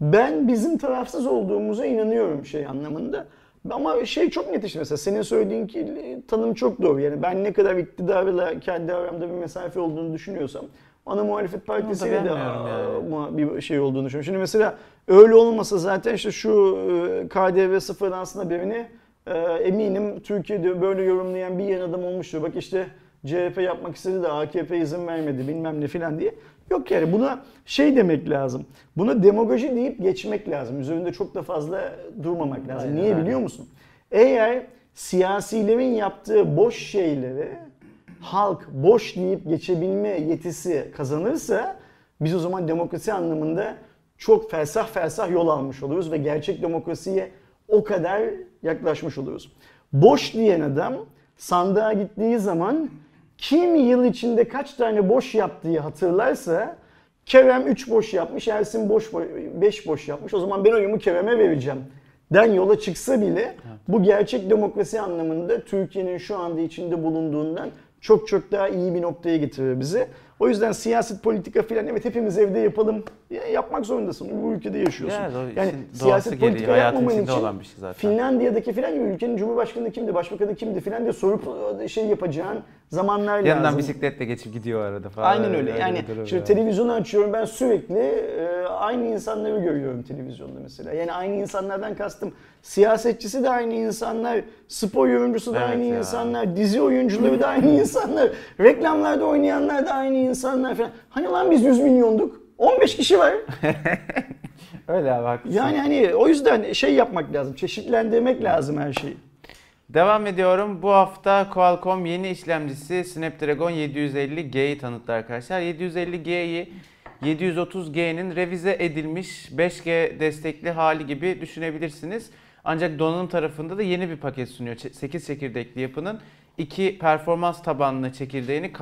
Ben bizim tarafsız olduğumuza inanıyorum şey anlamında. Ama şey çok net işte mesela senin söylediğin ki tanım çok doğru. Yani ben ne kadar iktidarla kendi aramda bir mesafe olduğunu düşünüyorsam ana muhalefet partisiyle de beğenmiyorum yani. ama bir şey olduğunu düşünüyorum. Şimdi mesela öyle olmasa zaten işte şu e, KDV sıfırlansın birini e, eminim Türkiye'de böyle yorumlayan bir yan adam olmuştur. Bak işte CHP yapmak istedi de AKP izin vermedi bilmem ne filan diye. Yok yani buna şey demek lazım. Buna demagoji deyip geçmek lazım. Üzerinde çok da fazla durmamak lazım. Aynen Niye öyle. biliyor musun? Eğer siyasilerin yaptığı boş şeyleri halk boş deyip geçebilme yetisi kazanırsa biz o zaman demokrasi anlamında çok felsah felsah yol almış oluruz ve gerçek demokrasiye o kadar yaklaşmış oluruz. Boş diyen adam sandığa gittiği zaman kim yıl içinde kaç tane boş yaptığı hatırlarsa Kerem 3 boş yapmış, Ersin boş 5 boş yapmış. O zaman ben oyumu Kerem'e vereceğim. Den yola çıksa bile bu gerçek demokrasi anlamında Türkiye'nin şu anda içinde bulunduğundan çok çok daha iyi bir noktaya getirir bizi. O yüzden siyaset, politika filan evet hepimiz evde yapalım. Ya, yapmak zorundasın. Bu ülkede yaşıyorsun. Yani, o yani siyaset, gereği, politika yapmaman için olan bir şey zaten. Finlandiya'daki filan gibi ülkenin cumhurbaşkanı kimdi, başbakanı kimdi filan diye sorup şey yapacağın zamanlar Yanından lazım. bisikletle geçip gidiyor arada falan. Aynen öyle. Yani şimdi var. televizyonu açıyorum ben sürekli e, aynı insanları görüyorum televizyonda mesela. Yani aynı insanlardan kastım siyasetçisi de aynı insanlar, spor yorumcusu da Evet aynı ya. insanlar, dizi oyuncuları da aynı insanlar, reklamlarda oynayanlar da aynı insanlar falan. Hani lan biz 100 milyonduk. 15 kişi var. Öyle abi haklısın. Yani hani o yüzden şey yapmak lazım. Çeşitlendirmek lazım her şeyi. Devam ediyorum. Bu hafta Qualcomm yeni işlemcisi Snapdragon 750G'yi tanıttı arkadaşlar. 750G'yi 730G'nin revize edilmiş 5G destekli hali gibi düşünebilirsiniz. Ancak donanım tarafında da yeni bir paket sunuyor. 8 çekirdekli yapının iki performans tabanlı çekirdeğini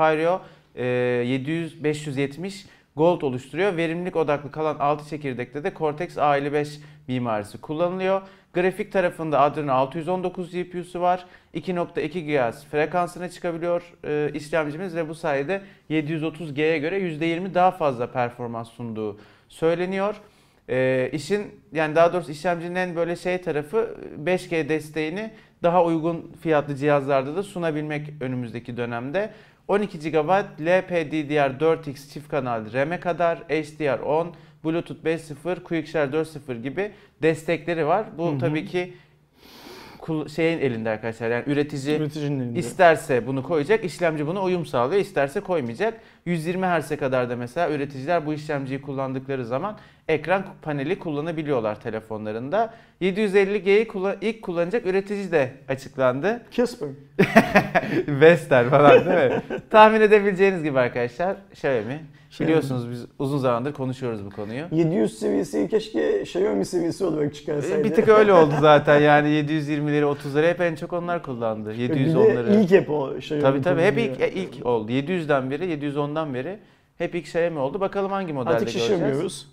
e, 700 570 Gold oluşturuyor. Verimlilik odaklı kalan 6 çekirdekte de Cortex A55 mimarisi kullanılıyor. Grafik tarafında Adreno 619 GPU'su var. 2.2 GHz frekansına çıkabiliyor e, işlemcimiz ve bu sayede 730G'ye göre %20 daha fazla performans sunduğu söyleniyor. E, işin yani daha doğrusu işlemcinin en böyle şey tarafı 5G desteğini daha uygun fiyatlı cihazlarda da sunabilmek önümüzdeki dönemde. 12 GB LPDDR4X çift kanal RAM'e kadar HDR10, Bluetooth 5.0, QuickShare 4.0 gibi destekleri var. Bu Hı hı. tabii ki şeyin elinde arkadaşlar. Yani üretici Üreticinin elinde. isterse bunu koyacak, işlemci buna uyum sağlıyor, isterse koymayacak. 120 Hz'e kadar da mesela üreticiler bu işlemciyi kullandıkları zaman ekran paneli kullanabiliyorlar telefonlarında. 750G'yi kullan- ilk kullanacak üretici de açıklandı. Casper. Vestel falan değil mi? Tahmin edebileceğiniz gibi arkadaşlar Xiaomi. Xiaomi. Biliyorsunuz biz uzun zamandır konuşuyoruz bu konuyu. 700 seviyesi keşke Xiaomi seviyesi olarak çıkarsaydı. Bir tık öyle oldu zaten yani 720'leri 30'ları hep en çok onlar kullandı. Bir de 710'ları. ilk hep o Xiaomi. Tabii tabii hep ilk, ilk oldu. 700'den beri 710'dan beri hep ilk Xiaomi oldu. Bakalım hangi modelde Artık göreceğiz. şişirmiyoruz.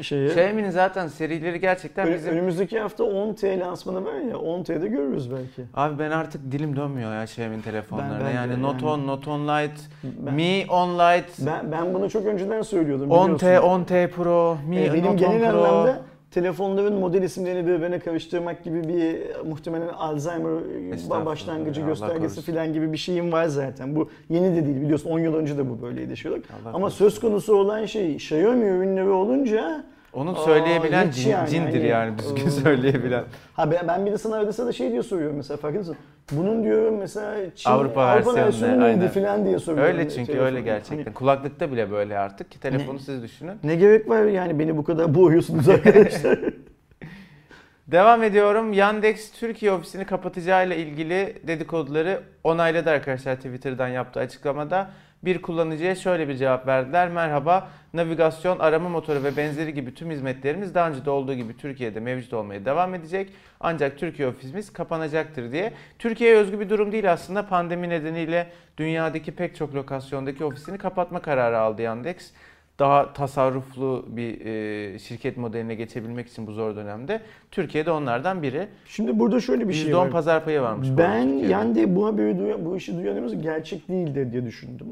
Şeyi. Xiaomi'nin zaten serileri gerçekten Ön- bizim... Önümüzdeki hafta 10T lansmanı var ya 10T'de görürüz belki. Abi ben artık dilim dönmüyor ya Xiaomi'nin telefonlarına. Ben- ben de yani Note yani. 10, Note 10 Lite, Ben, Mi 10 Lite, ben, ben bunu çok önceden söylüyordum 10T, biliyorsun. 10T Pro, Mi benim Note 10 genel Pro. anlamda telefonların model isimlerini birbirine karıştırmak gibi bir muhtemelen Alzheimer başlangıcı ya, göstergesi falan gibi bir şeyim var zaten. Bu yeni de değil biliyorsun 10 yıl önce de bu böyleydi şey olarak. Ama korusun. söz konusu olan şey Xiaomi ürünleri olunca Onu Aa, söyleyebilen hiç cin- yani, cindir hani, yani düzgün ıı, söyleyebilen. Ha ben, ben bir de sana arada da şey diye soruyorum mesela farkında mısın? Bunun diyorum mesela Çin, Avrupa versiyonu ne? neydi falan diye soruyorum. Öyle çünkü telefonu. öyle gerçekten. Hani Kulaklıkta bile böyle artık ki telefonu siz düşünün. ne gerek var yani beni bu kadar boğuyorsunuz arkadaşlar. Devam ediyorum. Yandex Türkiye ofisini kapatacağıyla ilgili dedikoduları onayladı arkadaşlar Twitter'dan yaptığı açıklamada. Bir kullanıcıya şöyle bir cevap verdiler. Merhaba, navigasyon, arama motoru ve benzeri gibi tüm hizmetlerimiz daha önce de olduğu gibi Türkiye'de mevcut olmaya devam edecek. Ancak Türkiye ofisimiz kapanacaktır diye. Türkiye'ye özgü bir durum değil aslında. Pandemi nedeniyle dünyadaki pek çok lokasyondaki ofisini kapatma kararı aldı Yandex daha tasarruflu bir e, şirket modeline geçebilmek için bu zor dönemde. Türkiye'de onlardan biri. Şimdi burada şöyle bir şey %10 var. pazar payı varmış. Ben yani bu haberi duyan, bu işi duyanımız gerçek değildir diye düşündüm.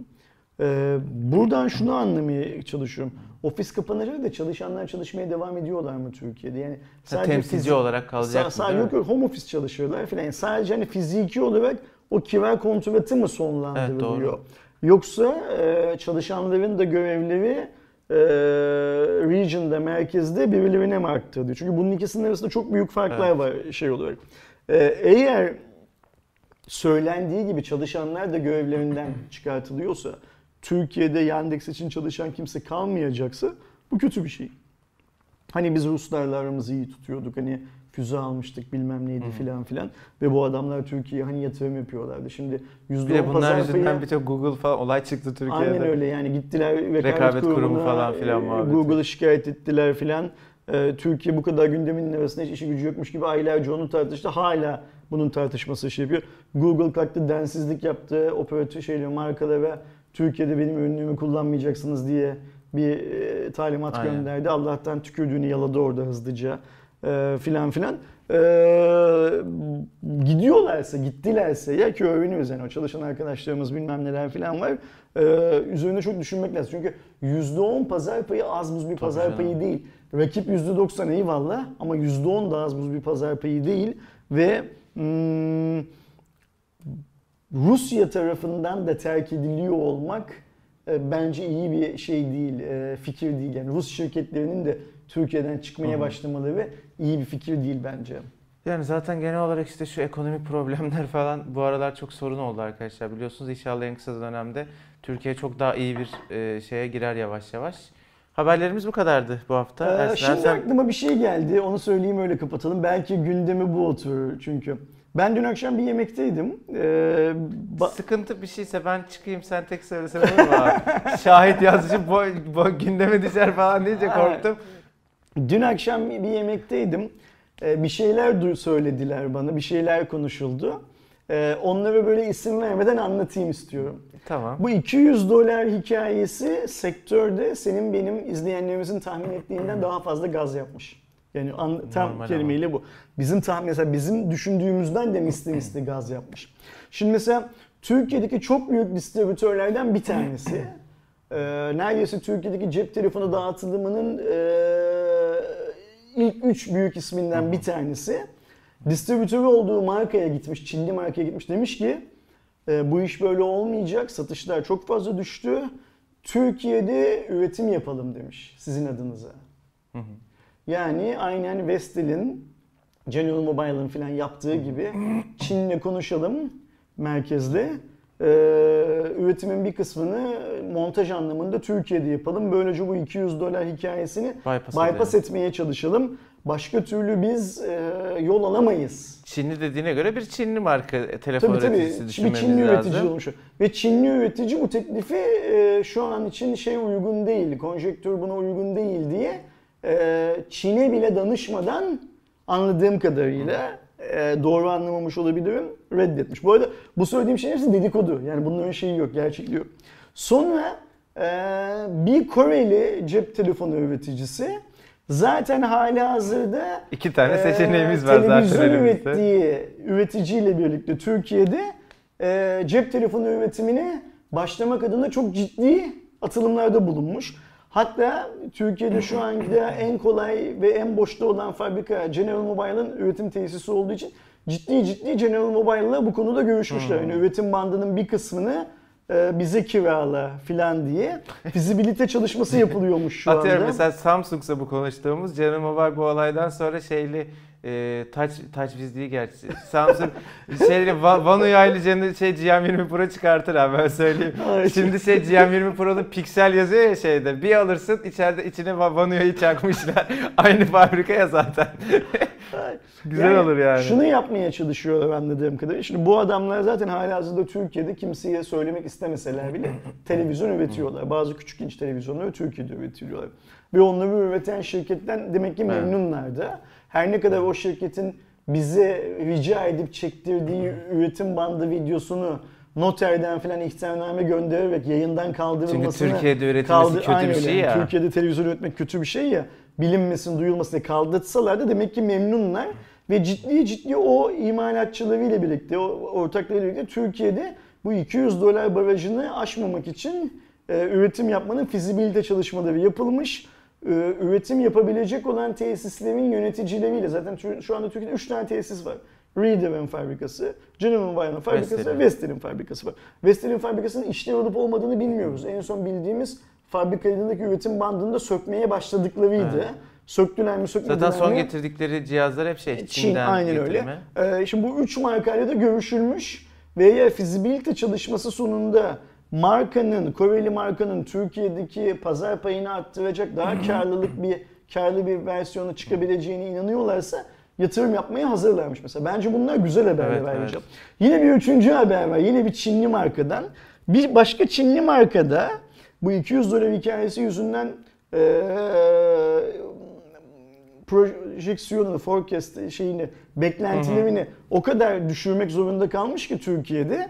Ee, buradan şunu anlamaya çalışıyorum. Ofis kapanacak da çalışanlar çalışmaya devam ediyorlar mı Türkiye'de? Yani Ha, temsilci olarak kalacak mı? sa- değil mi? yok yok home office çalışıyorlar falan. Yani sadece hani fiziki olarak o kira kontratı mı sonlandırılıyor? Evet, doğru. Yoksa e, çalışanların da görevleri e, region'da, merkezde birilerine mi aktarılıyor? Çünkü bunun ikisinin arasında çok büyük farklar Evet. var şey olarak. E, eğer söylendiği gibi çalışanlar da görevlerinden çıkartılıyorsa, Türkiye'de Yandex için çalışan kimse kalmayacaksa bu kötü bir şey. Hani biz Ruslarla aramızı iyi tutuyorduk. Hani füze almıştık bilmem neydi Hı. filan filan. Ve bu adamlar Türkiye'ye hani yatırım yapıyorlardı. Şimdi %10 Bir de bunlar yüzünden payı- birçok Google falan olay çıktı Türkiye'de. Aynen öyle yani gittiler rekabet, Rekabet kurumu kurumuna, falan filan e, muhabbeti. Google'ı şikayet ettiler filan. E, Türkiye bu kadar gündeminin arasında hiç işi gücü yokmuş gibi aylarca onu tartıştı. Hala bunun tartışması şey yapıyor. Google kalktı densizlik yaptı. Operatör şeyle markalara Türkiye'de benim ürünümü kullanmayacaksınız diye bir e, talimat Aynen. gönderdi. Allah'tan tükürdüğünü yaladı orada hızlıca e, filan filan. E, gidiyorlarsa, gittilerse ya ki öğreniyoruz yani o çalışan arkadaşlarımız bilmem neler filan var. Ee, üzerine çok düşünmek lazım. Çünkü %10 pazar payı az buz bir pazar canım. payı değil. Rakip %90 eyvallah ama %10 da az buz bir pazar payı değil. Ve hmm, Rusya tarafından da terk ediliyor olmak e, bence iyi bir şey değil, e, fikir değil. Yani Rus şirketlerinin de Türkiye'den çıkmaya Hı hı. başlamaları iyi bir fikir değil bence. Yani zaten genel olarak işte şu ekonomik problemler falan bu aralar çok sorun oldu arkadaşlar. Biliyorsunuz inşallah en kısa dönemde Türkiye çok daha iyi bir e, şeye girer yavaş yavaş. Haberlerimiz bu kadardı bu hafta. Ee, Ersin, şimdi sen- aklıma bir şey geldi. Onu söyleyeyim öyle kapatalım. Belki gündemi bu oturur çünkü. Ben dün akşam bir yemekteydim. Ee, ba- Sıkıntı bir şeyse ben çıkayım sen tek söylesene olur mu abi? Şahit yazıcı bu, bu gündeme düşer falan deyince korktum. Dün akşam bir yemekteydim. Ee, bir şeyler söylediler bana. Bir şeyler konuşuldu. Ee, onları böyle isim vermeden anlatayım istiyorum. Tamam. Bu 200 dolar hikayesi sektörde senin benim izleyenlerimizin tahmin ettiğinden daha fazla gaz yapmış. Yani an- tam Normal kelimeyle bu. Bizim tahmin mesela bizim düşündüğümüzden de misli misli gaz yapmış. Şimdi mesela Türkiye'deki çok büyük distribütörlerden bir tanesi. e, neredeyse Türkiye'deki cep telefonu dağıtımının e, ilk üç büyük isminden bir tanesi. Distribütörü olduğu markaya gitmiş, Çinli markaya gitmiş. Demiş ki e, bu iş böyle olmayacak, satışlar çok fazla düştü. Türkiye'de üretim yapalım demiş sizin adınıza. Yani aynen Vestel'in, General Mobile'ın falan yaptığı gibi Çin'le konuşalım merkezde. Ee, üretimin bir kısmını montaj anlamında Türkiye'de yapalım. Böylece bu 200 dolar hikayesini Bypass bypass edelim. etmeye çalışalım. Başka türlü biz e, yol alamayız. Çinli dediğine göre bir Çinli marka e, telefon Tabii tabii. üreticisi Bir düşünmemiz Çinli lazım. üretici olmuş. Ve Çinli üretici bu teklifi e, şu an için şey uygun değil, konjektür buna uygun değil diye e, Çin'e bile danışmadan anladığım kadarıyla e, doğru anlamamış olabilirim reddetmiş. Bu arada bu söylediğim şeyin hepsi dedikodu. Yani bunların şeyi yok, gerçekliği yok. Sonra e, bir Koreli cep telefonu üreticisi zaten hali hazırda İki tane ee, seçeneğimiz var zaten televizyon elimizde. ürettiği üreticiyle birlikte Türkiye'de e, cep telefonu üretimine başlamak adına çok ciddi atılımlarda bulunmuş. Hatta Türkiye'de şu anda en kolay ve en boşta olan fabrika General Mobile'ın üretim tesisi olduğu için ciddi ciddi General Mobile'la bu konuda görüşmüşler. Hmm. Yani üretim bandının bir kısmını e, bize kirala filan diye fizibilite çalışması yapılıyormuş şu anda. Atıyorum mesela Samsung'sa bu konuştuğumuz General Mobile bu olaydan sonra şeyli e, touch, touch biz değil gerçi. Samsung şeyli Va- One UI'li şey GM20 Pro çıkartır abi ben söyleyeyim. Ay. Şimdi şey GM20 Pro'da piksel yazıyor ya şeyde. Bir alırsın içeride içine One UI'yi çakmışlar. Aynı fabrikaya zaten. Güzel olur yani. Şunu yapmaya çalışıyorlar anladığım kadarıyla. Şimdi bu adamlar zaten halihazırda Türkiye'de kimseye söylemek istemeseler bile televizyon üretiyorlar. Bazı küçük inç televizyonları Türkiye'de üretiliyorlar. Ve onları üreten şirketten demek ki memnunlar da. Her ne kadar o şirketin bize rica edip çektirdiği üretim bandı videosunu noterden falan ihtarname göndererek yayından kaldırılmasını Çünkü Türkiye'de üretilmesi kötü Aynen bir şey ya. Türkiye'de televizyon üretmek kötü bir şey ya. Bilinmesin, duyulmasın diye kaldırtsalar da demek ki memnunlar. Ve ciddi ciddi o imalatçılarıyla birlikte, o ortaklarıyla birlikte Türkiye'de bu 200 dolar barajını aşmamak için e, üretim yapmanın fizibilite çalışmaları yapılmış. E, üretim yapabilecek olan tesislerin yöneticileriyle zaten şu anda Türkiye'de 3 tane tesis var. Reader'ın fabrikası, General Mobile'ın fabrikası, Vestel'in. Vestel'in fabrikası var. Vestel'in fabrikasının işlev olup olmadığını bilmiyoruz. En son bildiğimiz fabrikalarındaki üretim bandını da sökmeye başladıklarıydı. Evet. Söktüler mi sökmediler Zaten son mi? getirdikleri cihazlar hep şey Çin Çin'den aynen getirme. öyle. Ee, şimdi bu üç markayla da görüşülmüş ve eğer fizibilite çalışması sonunda markanın, Koreli markanın Türkiye'deki pazar payını arttıracak daha karlılık bir karlı bir versiyonu çıkabileceğine inanıyorlarsa yatırım yapmaya hazırlarmış mesela. Bence bunlar güzel haberler Evet, ayrıca. evet. Yine bir üçüncü haber var. Yine bir Çinli markadan. Bir başka Çinli markada bu 200 dolar hikayesi yüzünden eee projeksiyonunu, forecast şeyini, beklentilerini o kadar düşürmek zorunda kalmış ki Türkiye'de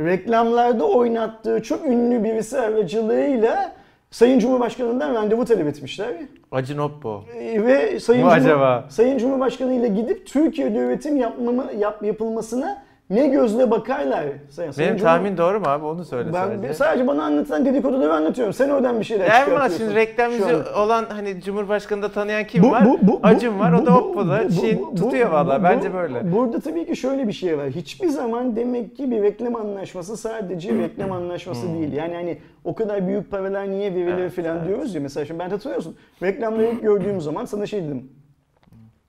reklamlarda oynattığı çok ünlü birisi aracılığıyla Sayın Cumhurbaşkanı'ndan randevu talep etmişler. Acı Noppo. Ee, Ve Sayın, Cumhur- acaba? Sayın Cumhurbaşkanı ile gidip Türkiye'de üretim yapmamı, yap, yapılmasına ne gözle bakarlar. Sayın Benim tahmin doğru mu abi? Onu söyle ben sadece. sadece bana anlatılan dedikoduları anlatıyorum. Sen oradan bir şeyler Erman çıkartıyorsun. şimdi reklam yüzü olan hani Cumhurbaşkanı da tanıyan kim Bu- var? bu- bu- Acun var, o bu- da bu- Oppo'da. bu- Çin tutuyor bu- Bence böyle. Burada tabii ki şöyle bir şey var. Hiçbir zaman demek ki bir reklam anlaşması sadece reklam anlaşması değil. Yani hani o kadar büyük paralar niye verilir Hmm. Evet, falan evet. diyoruz ya. Mesela şimdi ben hatırlıyorsun. Reklamları ilk gördüğüm zaman sana şey dedim.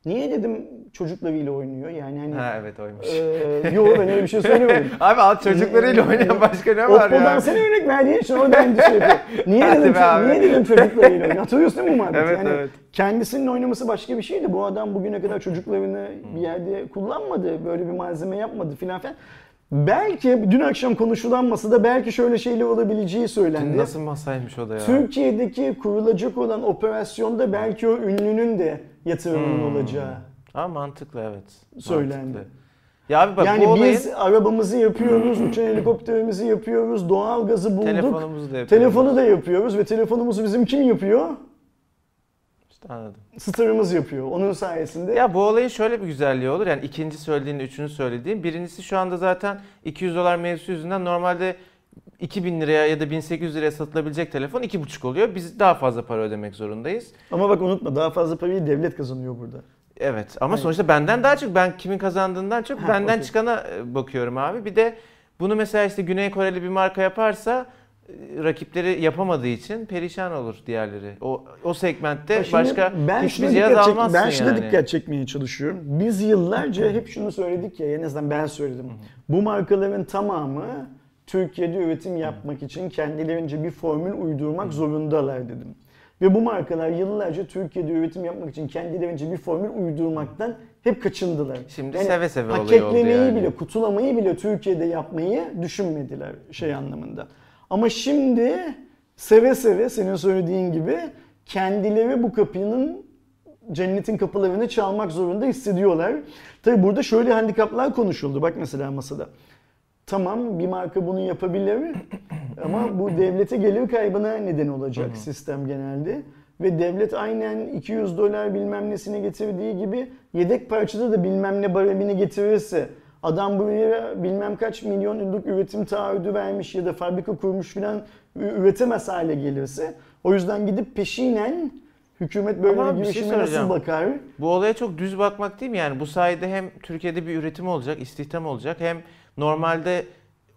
Niye dedim çocuklarıyla oynuyor? Yani hani Ha evet oymuş. Eee yok ben öyle bir şey söylemedim. Abi alt çocuklarıyla oynayan başka ne var Oppo'dan ya? sen örnek verdiğin için oradan endişe yapıyor. Niye Hadi dedim, abi. niye dedim çocuklarıyla oynuyor? Hatırlıyorsun değil mi bu muhabbeti? Evet, yani evet. Kendisinin oynaması başka bir şeydi. Bu adam bugüne kadar çocuklarını bir yerde kullanmadı. Böyle bir malzeme yapmadı filan filan. Belki dün akşam konuşulan masada belki şöyle şeyler olabileceği söylendi. Nasıl masaymış o da ya? Türkiye'deki kurulacak olan operasyonda belki o ünlünün de yatırımının Hmm. olacağı. Ha mantıklı evet. Söylendi. Mantıklı. Ya abi bak yani bu olayın biz arabamızı yapıyoruz, uçan helikopterimizi yapıyoruz, doğal gazı bulduk. telefonumuzu da yapıyoruz. Telefonu da yapıyoruz ve telefonumuzu bizim kim yapıyor? Anladım. Starımız yapıyor. Onun sayesinde. Ya bu olayın şöyle bir güzelliği olur. Yani ikinci söylediğin, üçüncü söylediğin. Birincisi şu anda zaten 200 dolar mevzusu yüzünden normalde 2000 liraya ya da 1800 liraya satılabilecek telefon 2,5 oluyor. Biz daha fazla para ödemek zorundayız. Ama bak unutma daha fazla parayı devlet kazanıyor burada. Evet ama Evet. sonuçta benden daha çok ben kimin kazandığından çok Ha, benden okey. çıkana e, bakıyorum abi. Bir de bunu mesela işte Güney Koreli bir marka yaparsa rakipleri yapamadığı için perişan olur diğerleri. O o segmentte şimdi başka ben hiçbir cihaz çek- almazsın Ben şuna yani. dikkat çekmeye çalışıyorum. Biz yıllarca hep şunu söyledik ya en azından ben söyledim. Bu markaların tamamı Türkiye'de üretim yapmak için kendilerince bir formül uydurmak zorundalar dedim. Ve bu markalar yıllarca Türkiye'de üretim yapmak için kendilerince bir formül uydurmaktan hep kaçındılar. Şimdi seve seve olayı oldu yani. bile, kutulamayı bile Türkiye'de yapmayı düşünmediler şey anlamında. Ama şimdi seve seve senin söylediğin gibi kendileri bu kapının cennetin kapılarını çalmak zorunda hissediyorlar. Tabi burada şöyle handikaplar konuşuldu. Bak mesela masada. Tamam bir marka bunu yapabilir ama bu devlete gelir kaybına neden olacak sistem genelde. Ve devlet aynen 200 dolar bilmem nesini getirdiği gibi yedek parçada da bilmem ne baremini getirirse adam buraya bilmem kaç milyon yıllık üretim taahhüdü vermiş ya da fabrika kurmuş filan üretemez hale gelirse o yüzden gidip peşinen hükümet böyle Ama bir şey girişime nasıl soracağım. bakar? Bu olaya çok düz bakmak değil mi? Yani bu sayede hem Türkiye'de bir üretim olacak, istihdam olacak hem normalde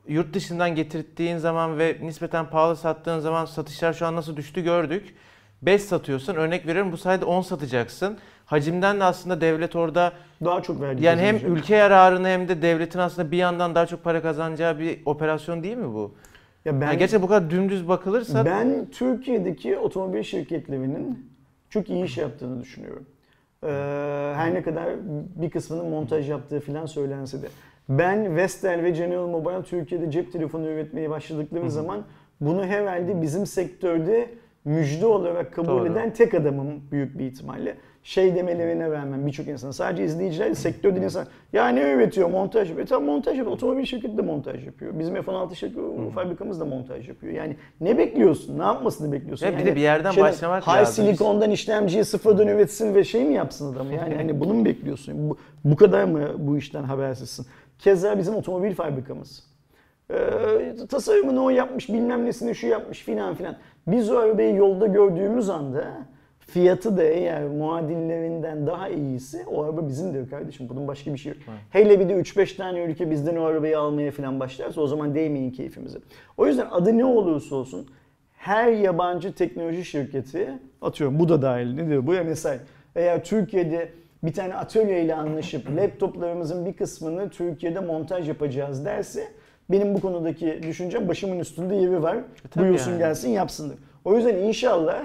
yurt dışından getirttiğin zaman ve nispeten pahalı sattığın zaman satışlar şu an nasıl düştü gördük. 5 satıyorsun örnek veriyorum bu sayede 10 satacaksın. Hacimden de aslında devlet orada Daha çok vergi yani hem kazanacak. ülke yararını hem de devletin aslında bir yandan daha çok para kazanacağı bir operasyon değil mi bu? ya ben, Yani gerçekten bu kadar dümdüz bakılırsa Ben Türkiye'deki otomobil şirketlerinin çok iyi iş yaptığını düşünüyorum. Ee, her ne kadar bir kısmının montaj yaptığı filan söylense de. Ben Vestel ve General Mobile Türkiye'de cep telefonu üretmeye başladıkları zaman bunu herhalde bizim sektörde müjde olarak kabul Doğru. eden tek adamım büyük bir ihtimalle. Şey demelerine rağmen birçok insan sadece izleyiciler sektörde insan ya ne üretiyor montaj yapıyor. Tamam montaj yapıyor. Otomobil şirketi de montaj yapıyor. Bizim F-16 şirketi, fabrikamız da montaj yapıyor. Yani ne bekliyorsun? Ne yapmasını bekliyorsun? Ya bir yani de bir yerden şeyden, başlamak high lazım. silikondan işlemciyi sıfırdan üretsin ve şey mi yapsın adam? Yani hani bunu mu bekliyorsun? Bu, bu kadar mı bu işten habersizsin? Keza bizim otomobil fabrikamız. Ee, tasarımını o yapmış, bilmem nesini şu yapmış filan filan. Biz o arabayı yolda gördüğümüz anda fiyatı da eğer muadillerinden daha iyiyse o araba bizimdir kardeşim. Bunun başka bir şey yok. Hele bir de 3-5 tane ülke bizden o arabayı almaya filan başlarsa o zaman değmeyin keyfimize. O yüzden adı ne olursa olsun her yabancı teknoloji şirketi atıyorum bu da dahil ne diyor bu ya mesela eğer Türkiye'de bir tane atölyeyle anlaşıp laptoplarımızın bir kısmını Türkiye'de montaj yapacağız derse benim bu konudaki düşüncem başımın üstünde yeri var. tabii Buyursun yani. gelsin yapsındır. O yüzden inşallah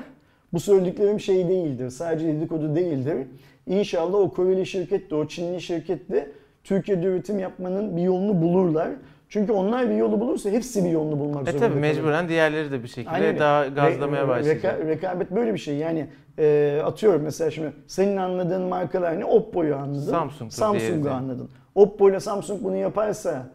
bu söylediklerim şey değildir. Sadece dedikodu değildir. İnşallah o Koreli şirket de o Çinli şirket de Türkiye'de üretim yapmanın bir yolunu bulurlar. Çünkü onlar bir yolu bulursa hepsi bir yolunu bulmak e zorunda tabii kalır. mecburen diğerleri de bir şekilde Aynen. daha gazlamaya başlayacak. reka- rekabet böyle bir şey. Yani e, atıyorum mesela şimdi senin anladığın markalar ne? Oppo'yu anladın. Samsung'u de. anladın. Oppo ile Samsung bunu yaparsa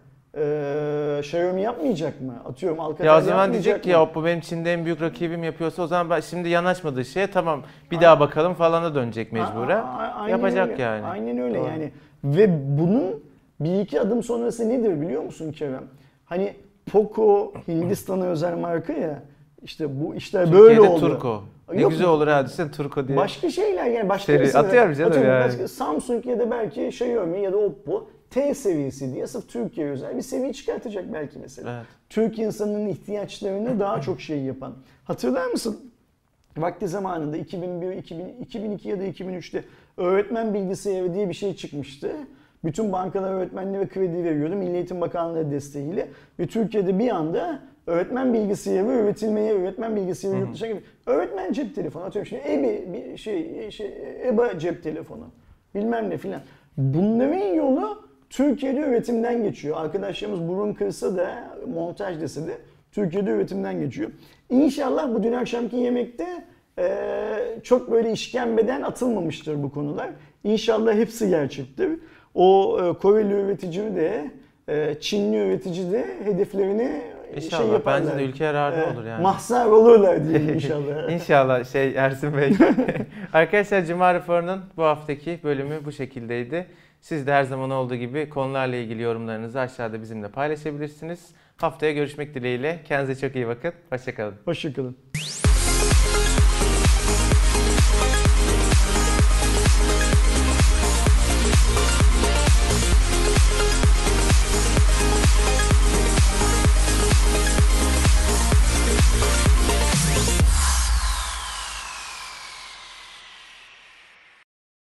e, Xiaomi yapmayacak mı? Atıyorum Alcatel Ya o zaman yapmayacak diyecek ki mı? ya Oppo benim Çin'de en büyük rakibim yapıyorsa o zaman ben şimdi yanaşmadığı şeye tamam bir daha bakalım falana dönecek mecburen. A- a- aynen Yapacak öyle. yani. Aynen öyle Doğru. yani. Ve bunun Bir iki adım sonrası nedir biliyor musun Kerem? Hani Poco Hindistan'a özel marka ya. İşte bu işler böyle Türkiye'de oldu. Turko. Ne Yok, güzel olur ha düşünsene Turko diye. Başka şeyler yani başka Seri- mesela- atıyorum canım yani. başka- Samsung ya da belki Xiaomi ya da Oppo T seviyesi diye sırf Türkiye özel bir seviye çıkartacak belki mesela. Evet. Türk insanının ihtiyaçlarını daha çok şey yapan. Hatırlar mısın? Vakti zamanında 2001, 2000, 2002 ya da 2003'te öğretmen bilgisayarı diye bir şey çıkmıştı. Bütün bankalar öğretmenlere kredi veriyordu Milli Eğitim Bakanlığı desteğiyle. Ve Türkiye'de bir anda öğretmen bilgisayarı üretilmeye, öğretmen bilgisayarı yurt dışına gibi. Öğretmen cep telefonu atıyorum şimdi EBI, bir şey, şey, EBA cep telefonu bilmem ne filan. Bunların yolu Türkiye'de üretimden geçiyor. Arkadaşlarımız burun kırsa da montaj dese de Türkiye'de üretimden geçiyor. İnşallah bu dün akşamki yemekte eee, çok böyle işkembeden atılmamıştır bu konular. İnşallah hepsi gerçektir. O e, Koreli üretici de e, Çinli üretici de hedeflerini İnşallah. şey yaparlar. Bence de ülke yararlı E, olur yani. Mahzar olurlar diyelim inşallah. İnşallah şey Ersin Bey. Arkadaşlar Cuma Raporu'nun bu haftaki bölümü bu şekildeydi. Siz de her zaman olduğu gibi konularla ilgili yorumlarınızı aşağıda bizimle paylaşabilirsiniz. Haftaya görüşmek dileğiyle. Kendinize çok iyi bakın. Hoşçakalın. Hoşçakalın.